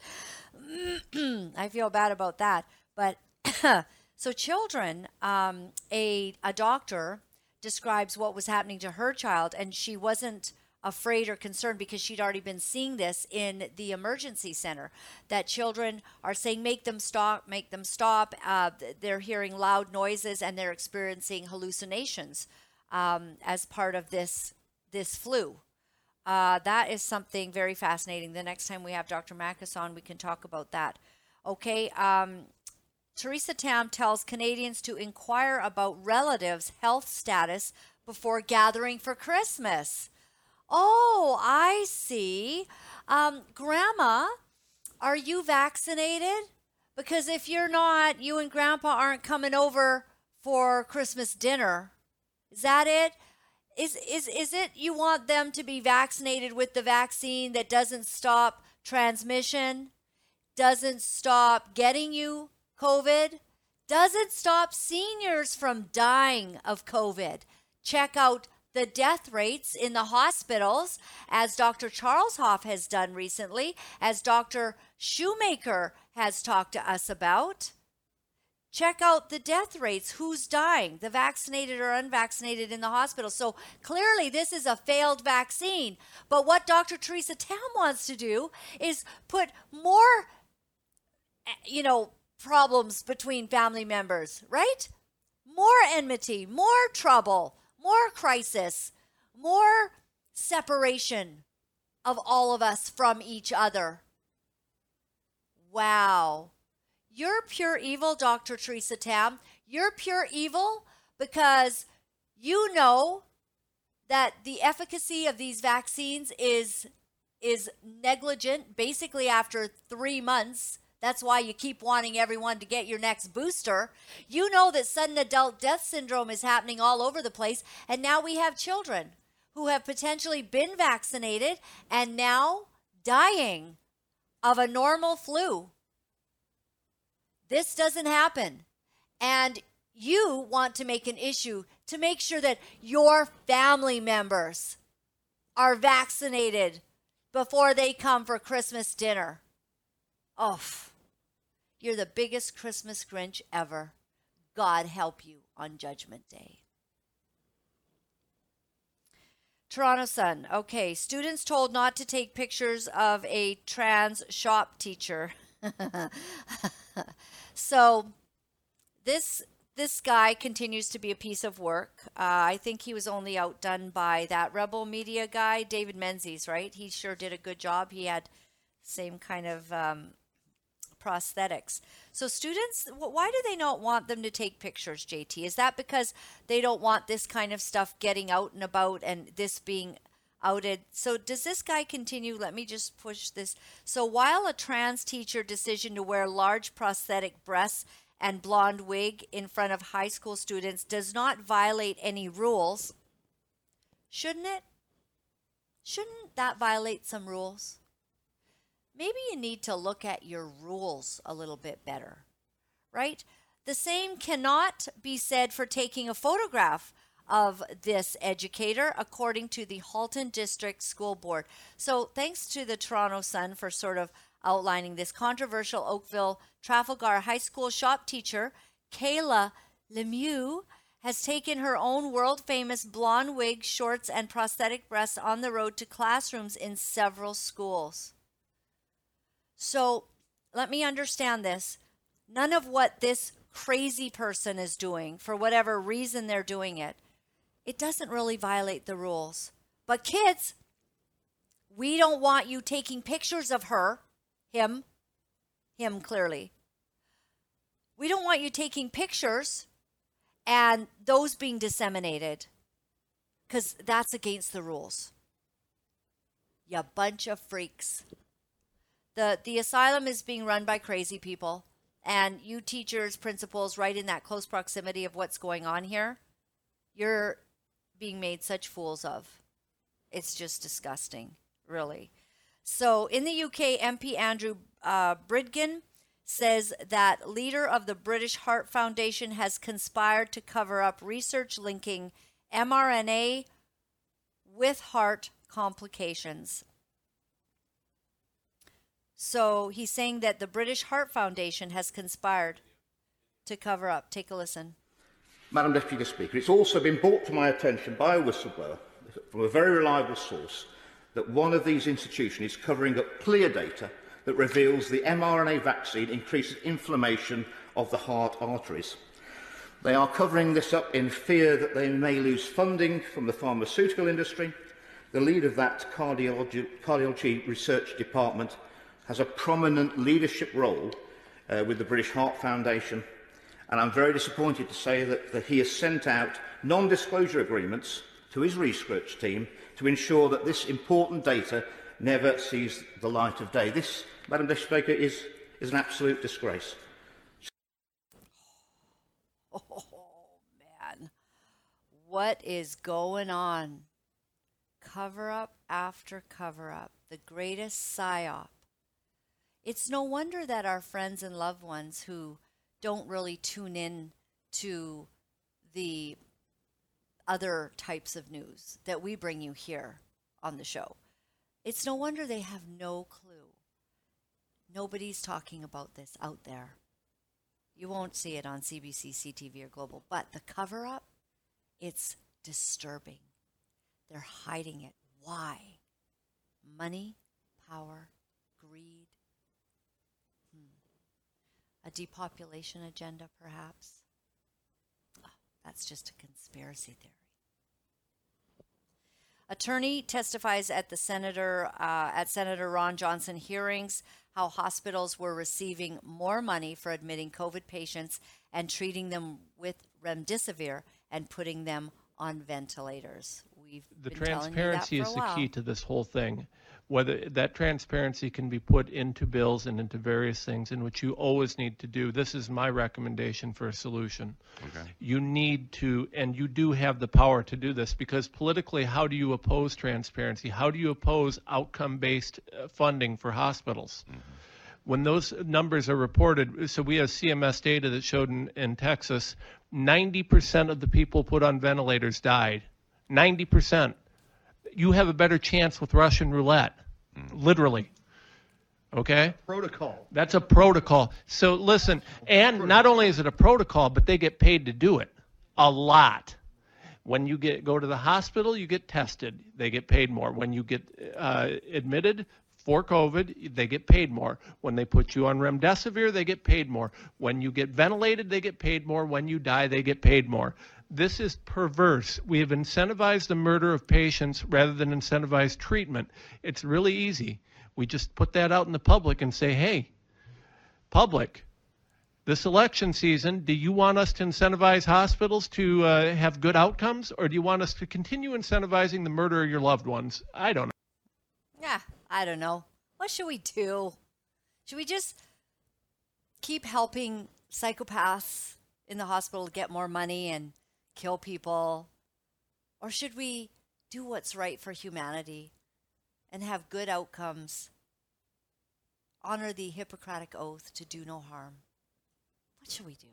[clears throat] I feel bad about that. But [clears throat] so, children, um, a, a doctor describes what was happening to her child, and she wasn't afraid or concerned because she'd already been seeing this in the emergency center that children are saying make them stop make them stop uh, they're hearing loud noises and they're experiencing hallucinations um, as part of this this flu uh, that is something very fascinating the next time we have dr Makis on we can talk about that okay um, Theresa Tam tells Canadians to inquire about relatives' health status before gathering for Christmas. Oh, I see. Um, grandma, Are you vaccinated? Because if you're not, you and grandpa aren't coming over for Christmas dinner. Is that it? Is is is it you want them to be vaccinated with the vaccine that doesn't stop transmission, doesn't stop getting you COVID, doesn't stop seniors from dying of COVID. Check out the death rates in the hospitals, as Dr. Charles Hoffe has done recently, as Dr. Shoemaker has talked to us about. Check out the death rates, who's dying, the vaccinated or unvaccinated in the hospital. So clearly, this is a failed vaccine. But what Dr. Theresa Tam wants to do is put more, you know, problems between family members, right? More enmity, more trouble more crisis, more separation of all of us from each other. Wow. You're pure evil, Dr. Theresa Tam. You're pure evil because you know that the efficacy of these vaccines is is negligent basically after 3 months that's why you keep wanting everyone to get your next booster. You know that sudden adult death syndrome is happening all over the place. And now we have children who have potentially been vaccinated and now dying of a normal flu. This doesn't happen. And you want to make an issue to make sure that your family members are vaccinated before they come for Christmas dinner. Oh. You're the biggest Christmas Grinch ever. God help you on Judgment Day. Toronto Sun. Okay, students told not to take pictures of a trans shop teacher. [laughs] [laughs] so this this guy continues to be a piece of work. Uh, I think he was only outdone by that rebel media guy, David Menzies, right? He sure did a good job. He had same kind of um, prosthetics. So students, why do they not want them to take pictures, JT? Is that because they don't want this kind of stuff getting out and about and this being outed? So does this guy continue? Let me just push this. So while a trans teacher decision to wear large prosthetic breasts and blonde wig in front of high school students does not violate any rules, shouldn't it? Shouldn't that violate some rules? maybe you need to look at your rules a little bit better, right? The same cannot be said for taking a photograph of this educator, according to the Halton District School Board. So, thanks to the Toronto Sun for sort of outlining this controversial Oakville Trafalgar High School shop teacher, Kayla Lemieux, has taken her own world famous blonde wig, shorts, and prosthetic breasts on the road to classrooms in several schools. So let me understand this. None of what this crazy person is doing, for whatever reason they're doing it, it doesn't really violate the rules. But kids, we don't want you taking pictures of her, him, him clearly. We don't want you taking pictures and those being disseminated because that's against the rules. You bunch of freaks the the asylum is being run by crazy people and you teachers principals right in that close proximity of what's going on here you're being made such fools of it's just disgusting really so in the uk mp andrew uh, bridgen says that leader of the british heart foundation has conspired to cover up research linking mrna with heart complications so he's saying that the British Heart Foundation has conspired to cover up. Take a listen. Madam Deputy Speaker, it's also been brought to my attention by a whistleblower from a very reliable source that one of these institutions is covering up clear data that reveals the mRNA vaccine increases inflammation of the heart arteries. They are covering this up in fear that they may lose funding from the pharmaceutical industry. The lead of that cardiology, cardiology research department has a prominent leadership role uh, with the British Heart Foundation and I'm very disappointed to say that, that he has sent out non-disclosure agreements to his research team to ensure that this important data never sees the light of day. This Madam Deputy Speaker, is, is an absolute disgrace. [laughs] Oh, man. What is going on? Cover up after cover up. The greatest psyop. It's no wonder that our friends and loved ones who don't really tune in to the other types of news that we bring you here on the show. It's no wonder they have no clue. Nobody's talking about this out there. You won't see it on CBC, CTV, or Global, but the cover up, it's disturbing. They're hiding it. Why? Money, power, A depopulation agenda, perhaps? Oh, that's just a conspiracy theory. Attorney testifies at the senator uh, at Senator Ron Johnson hearings how hospitals were receiving more money for admitting COVID patients and treating them with remdesivir and putting them on ventilators. We've the been telling you that transparency is the key to this whole thing. Whether that transparency can be put into bills and into various things, in which you always need to do. This is my recommendation for a solution. You need to, and you do have the power to do this because politically, how do you oppose transparency? How do you oppose outcome based uh, funding for hospitals? Mm-hmm. when those numbers are reported, so we have CMS data that showed in, in Texas, 90% of the people put on ventilators died. 90%. You have a better chance with Russian roulette, literally. Okay? protocol. That's a protocol. So listen, and not only is it a protocol, but they get paid to do it a lot. When you get go to the hospital, you get tested. They get paid more. When you get uh, admitted for COVID, they get paid more. When they put you on remdesivir, they get paid more. When you get ventilated, they get paid more. When you die, they get paid more. This is perverse. We have incentivized the murder of patients rather than incentivized treatment. It's really easy. We just put that out in the public and say, hey, public, this election season, do you want us to incentivize hospitals to uh, have good outcomes, or do you want us to continue incentivizing the murder of your loved ones? I don't know. Yeah, I don't know. What should we do? Should we just keep helping psychopaths in the hospital get more money and kill people? Or should we do what's right for humanity and have good outcomes? Honor the Hippocratic oath to do no harm. What should we do?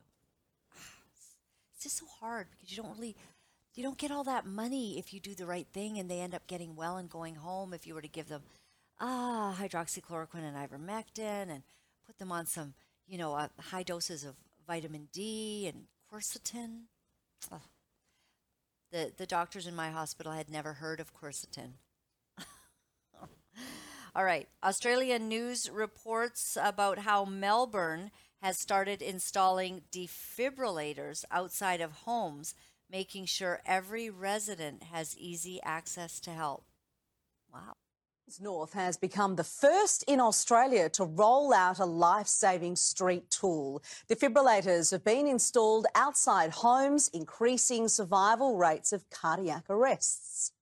It's just so hard because you don't really you don't get all that money if you do the right thing and they end up getting well and going home if you were to give them ah hydroxychloroquine and ivermectin and put them on some you know uh, high doses of vitamin D and quercetin. The the doctors in my hospital had never heard of quercetin. [laughs] All right. Australian news reports about how Melbourne has started installing defibrillators outside of homes, making sure every resident has easy access to help. Wow. North has become the first in Australia to roll out a life saving street tool. Defibrillators have been installed outside homes, increasing survival rates of cardiac arrests.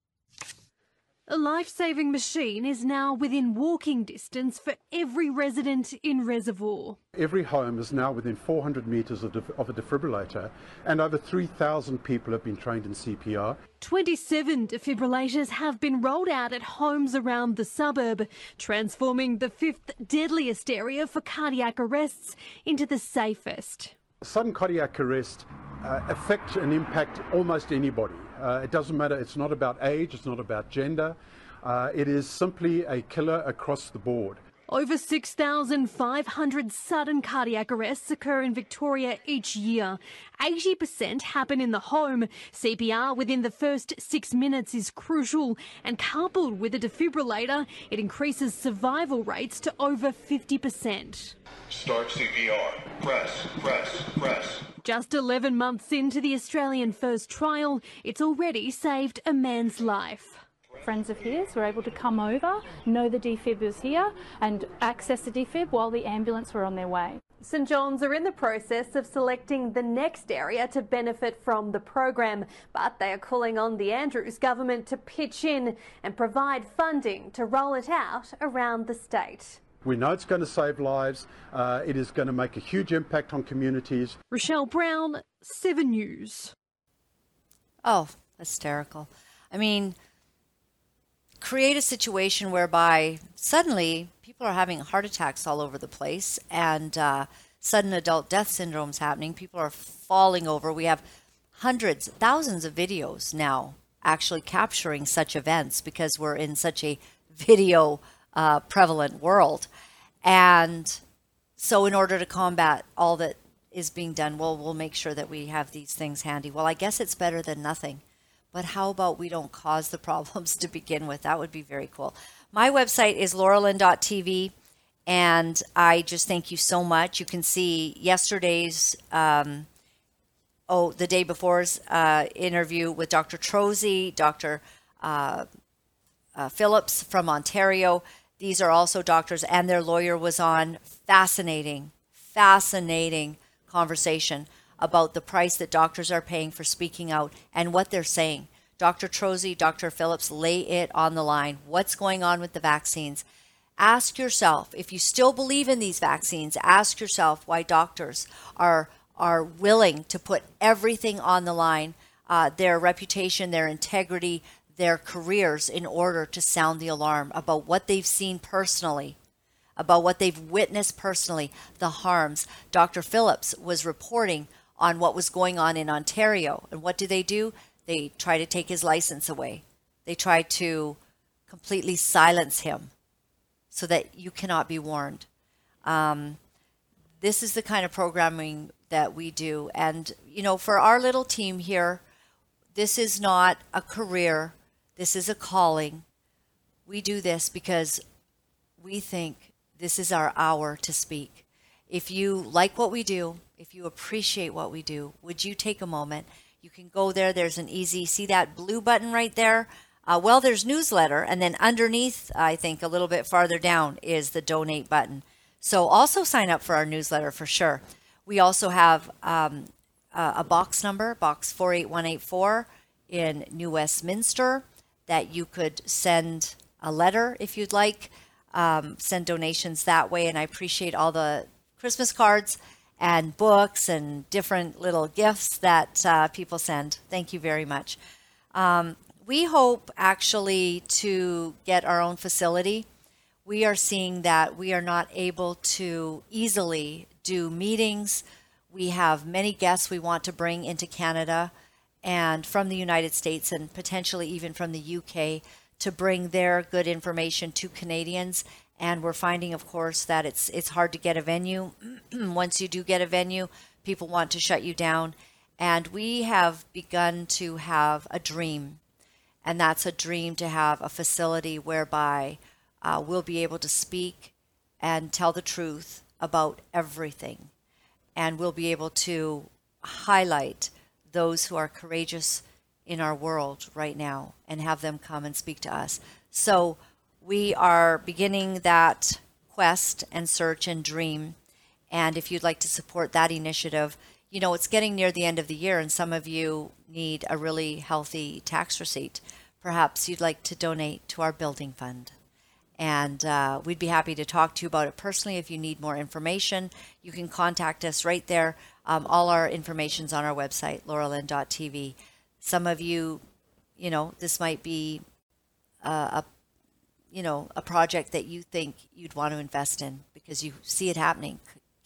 A life saving machine is now within walking distance for every resident in Reservoir. Every home is now within 400 metres of, of a defibrillator, and over 3,000 people have been trained in CPR. 27 defibrillators have been rolled out at homes around the suburb, transforming the fifth deadliest area for cardiac arrests into the safest. Sudden cardiac arrest uh, affect and impact almost anybody. Uh, it doesn't matter, it's not about age, it's not about gender. Uh, it is simply a killer across the board. Over 6,500 sudden cardiac arrests occur in Victoria each year. 80% happen in the home. CPR within the first six minutes is crucial, and coupled with a defibrillator, it increases survival rates to over 50%. Start CPR. Press, press, press. Just 11 months into the Australian first trial, it's already saved a man's life. Friends of his were able to come over, know the defib was here, and access the defib while the ambulance were on their way. St John's are in the process of selecting the next area to benefit from the program, but they are calling on the Andrews government to pitch in and provide funding to roll it out around the state. We know it's going to save lives. Uh, it is going to make a huge impact on communities. Rochelle Brown, 7 News. Oh, hysterical. I mean, create a situation whereby suddenly people are having heart attacks all over the place and uh, sudden adult death syndromes happening. People are falling over. We have hundreds, thousands of videos now actually capturing such events because we're in such a video uh, prevalent world. And so, in order to combat all that is being done, well, we'll make sure that we have these things handy. Well, I guess it's better than nothing. But how about we don't cause the [laughs] problems to begin with? That would be very cool. My website is lauralyn.tv. And I just thank you so much. You can see yesterday's, um, oh, the day before's uh, interview with Dr. Trozzi, Dr. Uh, uh, Phillips from Ontario. These are also doctors, and their lawyer was on. Fascinating, fascinating conversation about the price that doctors are paying for speaking out and what they're saying. Dr. Trozzi, Dr. Phillips lay it on the line. What's going on with the vaccines? Ask yourself if you still believe in these vaccines. Ask yourself why doctors are are willing to put everything on the line, uh, their reputation, their integrity, their careers, in order to sound the alarm about what they've seen personally, about what they've witnessed personally, the harms. Dr. Phillips was reporting on what was going on in Ontario, and what do they do? They try to take his license away. They try to completely silence him so that you cannot be warned. Um, this is the kind of programming that we do. And, you know, for our little team here, this is not a career, this is a calling. We do this because we think this is our hour to speak. If you like what we do, if you appreciate what we do, would you take a moment? You can go there. There's an easy, see that blue button right there? Uh, well, there's newsletter, and then underneath, I think a little bit farther down, is the donate button. So also sign up for our newsletter for sure. We also have um, a, box number, box 48184 in New Westminster, that you could send a letter if you'd like, um, send donations that way. And I appreciate all the Christmas cards and books and different little gifts that uh, people send. Thank you very much. Um, we hope actually to get our own facility. We are seeing that we are not able to easily do meetings. We have many guests we want to bring into Canada and from the United States and potentially even from the UK to bring their good information to Canadians. And we're finding, of course, that it's it's hard to get a venue. [clears throat] Once you do get a venue, people want to shut you down. And we have begun to have a dream and that's a dream to have a facility whereby uh, we'll be able to speak and tell the truth about everything. And we'll be able to highlight those who are courageous in our world right now and have them come and speak to us. So we are beginning that quest and search and dream. And if you'd like to support that initiative, you know, it's getting near the end of the year, and some of you need a really healthy tax receipt. Perhaps you'd like to donate to our building fund. And uh, we'd be happy to talk to you about it personally if you need more information. You can contact us right there. Um, all our information's on our website, lauralyn.tv. Some of you, you know, this might be uh, a you know a project that you think you'd want to invest in because you see it happening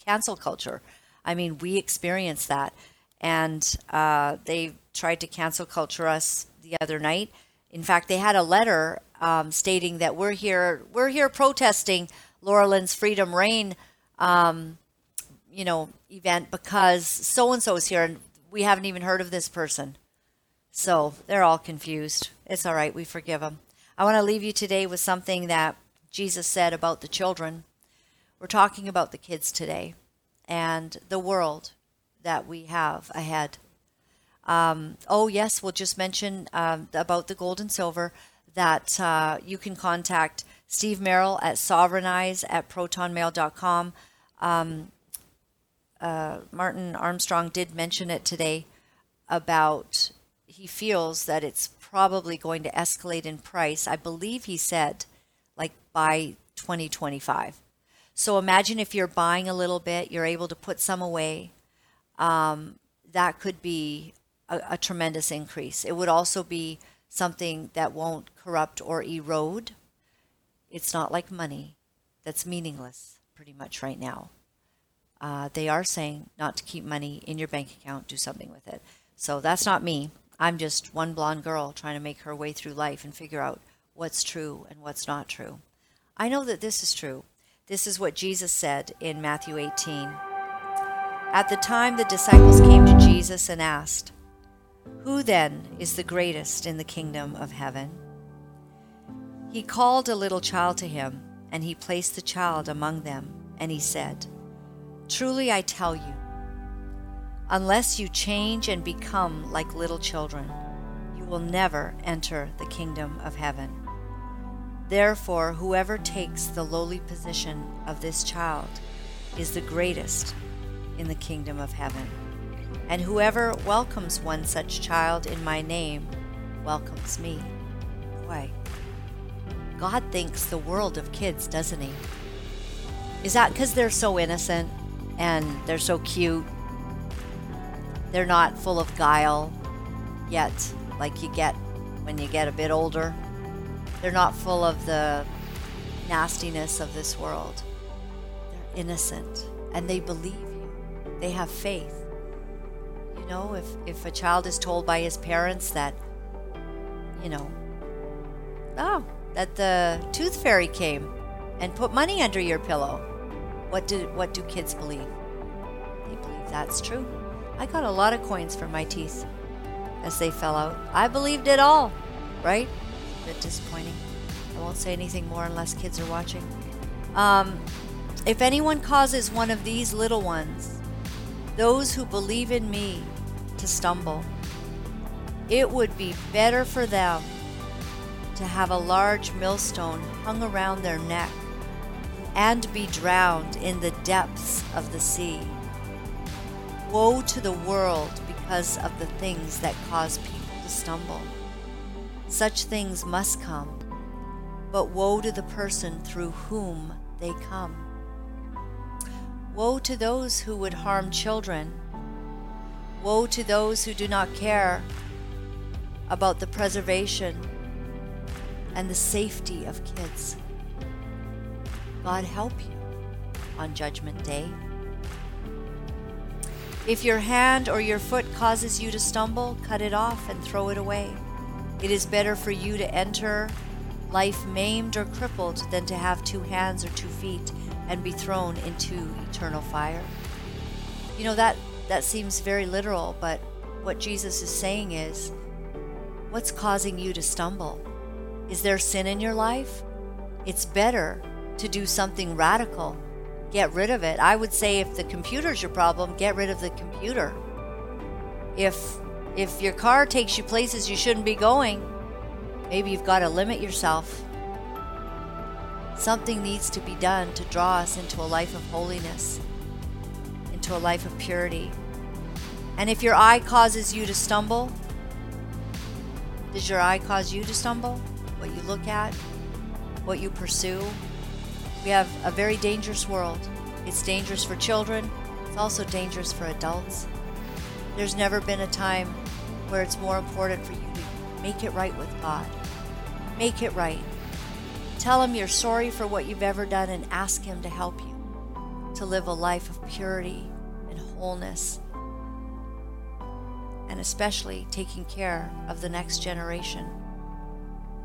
cancel culture I mean, we experienced that. And uh, they tried to cancel culture us the other night. In fact, they had a letter um, stating that we're here, we're here protesting Laura Lyn's Freedom Reign, um, you know, event because so and so is here, and we haven't even heard of this person. So they're all confused. It's all right. We forgive them. I want to leave you today with something that Jesus said about the children. We're talking about the kids today and the world that we have ahead. Um, oh, yes, we'll just mention um, about the gold and silver that uh, you can contact Steve Merrill at sovereignize at protonmail.com. Um, uh, Martin Armstrong did mention it today about he feels that it's probably going to escalate in price. I believe he said like by 2025. So imagine if you're buying a little bit, you're able to put some away. Um, that could be a, a tremendous increase. It would also be something that won't corrupt or erode. It's not like money that's meaningless pretty much right now. Uh, they are saying not to keep money in your bank account, do something with it. So that's not me. I'm just one blonde girl trying to make her way through life and figure out what's true and what's not true. I know that this is true. This is what Jesus said in Matthew 18. At the time, the disciples came to Jesus and asked, Who then is the greatest in the kingdom of heaven? He called a little child to him, and he placed the child among them, and he said, Truly I tell you, unless you change and become like little children, you will never enter the kingdom of heaven. Therefore, whoever takes the lowly position of this child is the greatest in the kingdom of heaven. And whoever welcomes one such child in my name welcomes me. Boy, God thinks the world of kids, doesn't he? Is that because they're so innocent and they're so cute? They're not full of guile yet, like you get when you get a bit older. They're not full of the nastiness of this world. They're innocent and they believe you. They have faith. You know, if, if a child is told by his parents that, you know, oh, that the tooth fairy came and put money under your pillow, what do what do kids believe? They believe that's true. I got a lot of coins for my teeth as they fell out. I believed it all, right? A bit disappointing. I won't say anything more unless kids are watching. Um, if anyone causes one of these little ones, those who believe in me, to stumble, it would be better for them to have a large millstone hung around their neck and be drowned in the depths of the sea. Woe to the world because of the things that cause people to stumble. Such things must come, but woe to the person through whom they come. Woe to those who would harm children. Woe to those who do not care about the preservation and the safety of kids. God help you on Judgment Day. If your hand or your foot causes you to stumble, cut it off and throw it away. It is better for you to enter life maimed or crippled than to have two hands or two feet and be thrown into eternal fire. You know that that seems very literal, but what Jesus is saying is what's causing you to stumble? Is there sin in your life? It's better to do something radical. Get rid of it. I would say if the computer's your problem, get rid of the computer. If if your car takes you places you shouldn't be going, maybe you've got to limit yourself. Something needs to be done to draw us into a life of holiness, into a life of purity. And if your eye causes you to stumble, does your eye cause you to stumble? What you look at, what you pursue? We have a very dangerous world. It's dangerous for children, it's also dangerous for adults. There's never been a time where it's more important for you to make it right with God. Make it right. Tell Him you're sorry for what you've ever done and ask Him to help you to live a life of purity and wholeness, and especially taking care of the next generation,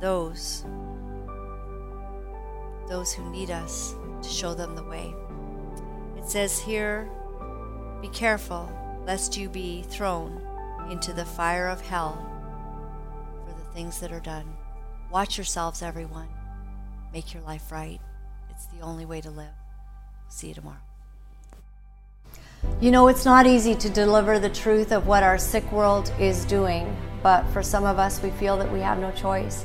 those those who need us to show them the way. It says here, Be careful lest you be thrown into the fire of hell for the things that are done. Watch yourselves, everyone. Make your life right. It's the only way to live. See you tomorrow. You know, it's not easy to deliver the truth of what our sick world is doing, but for some of us, we feel that we have no choice.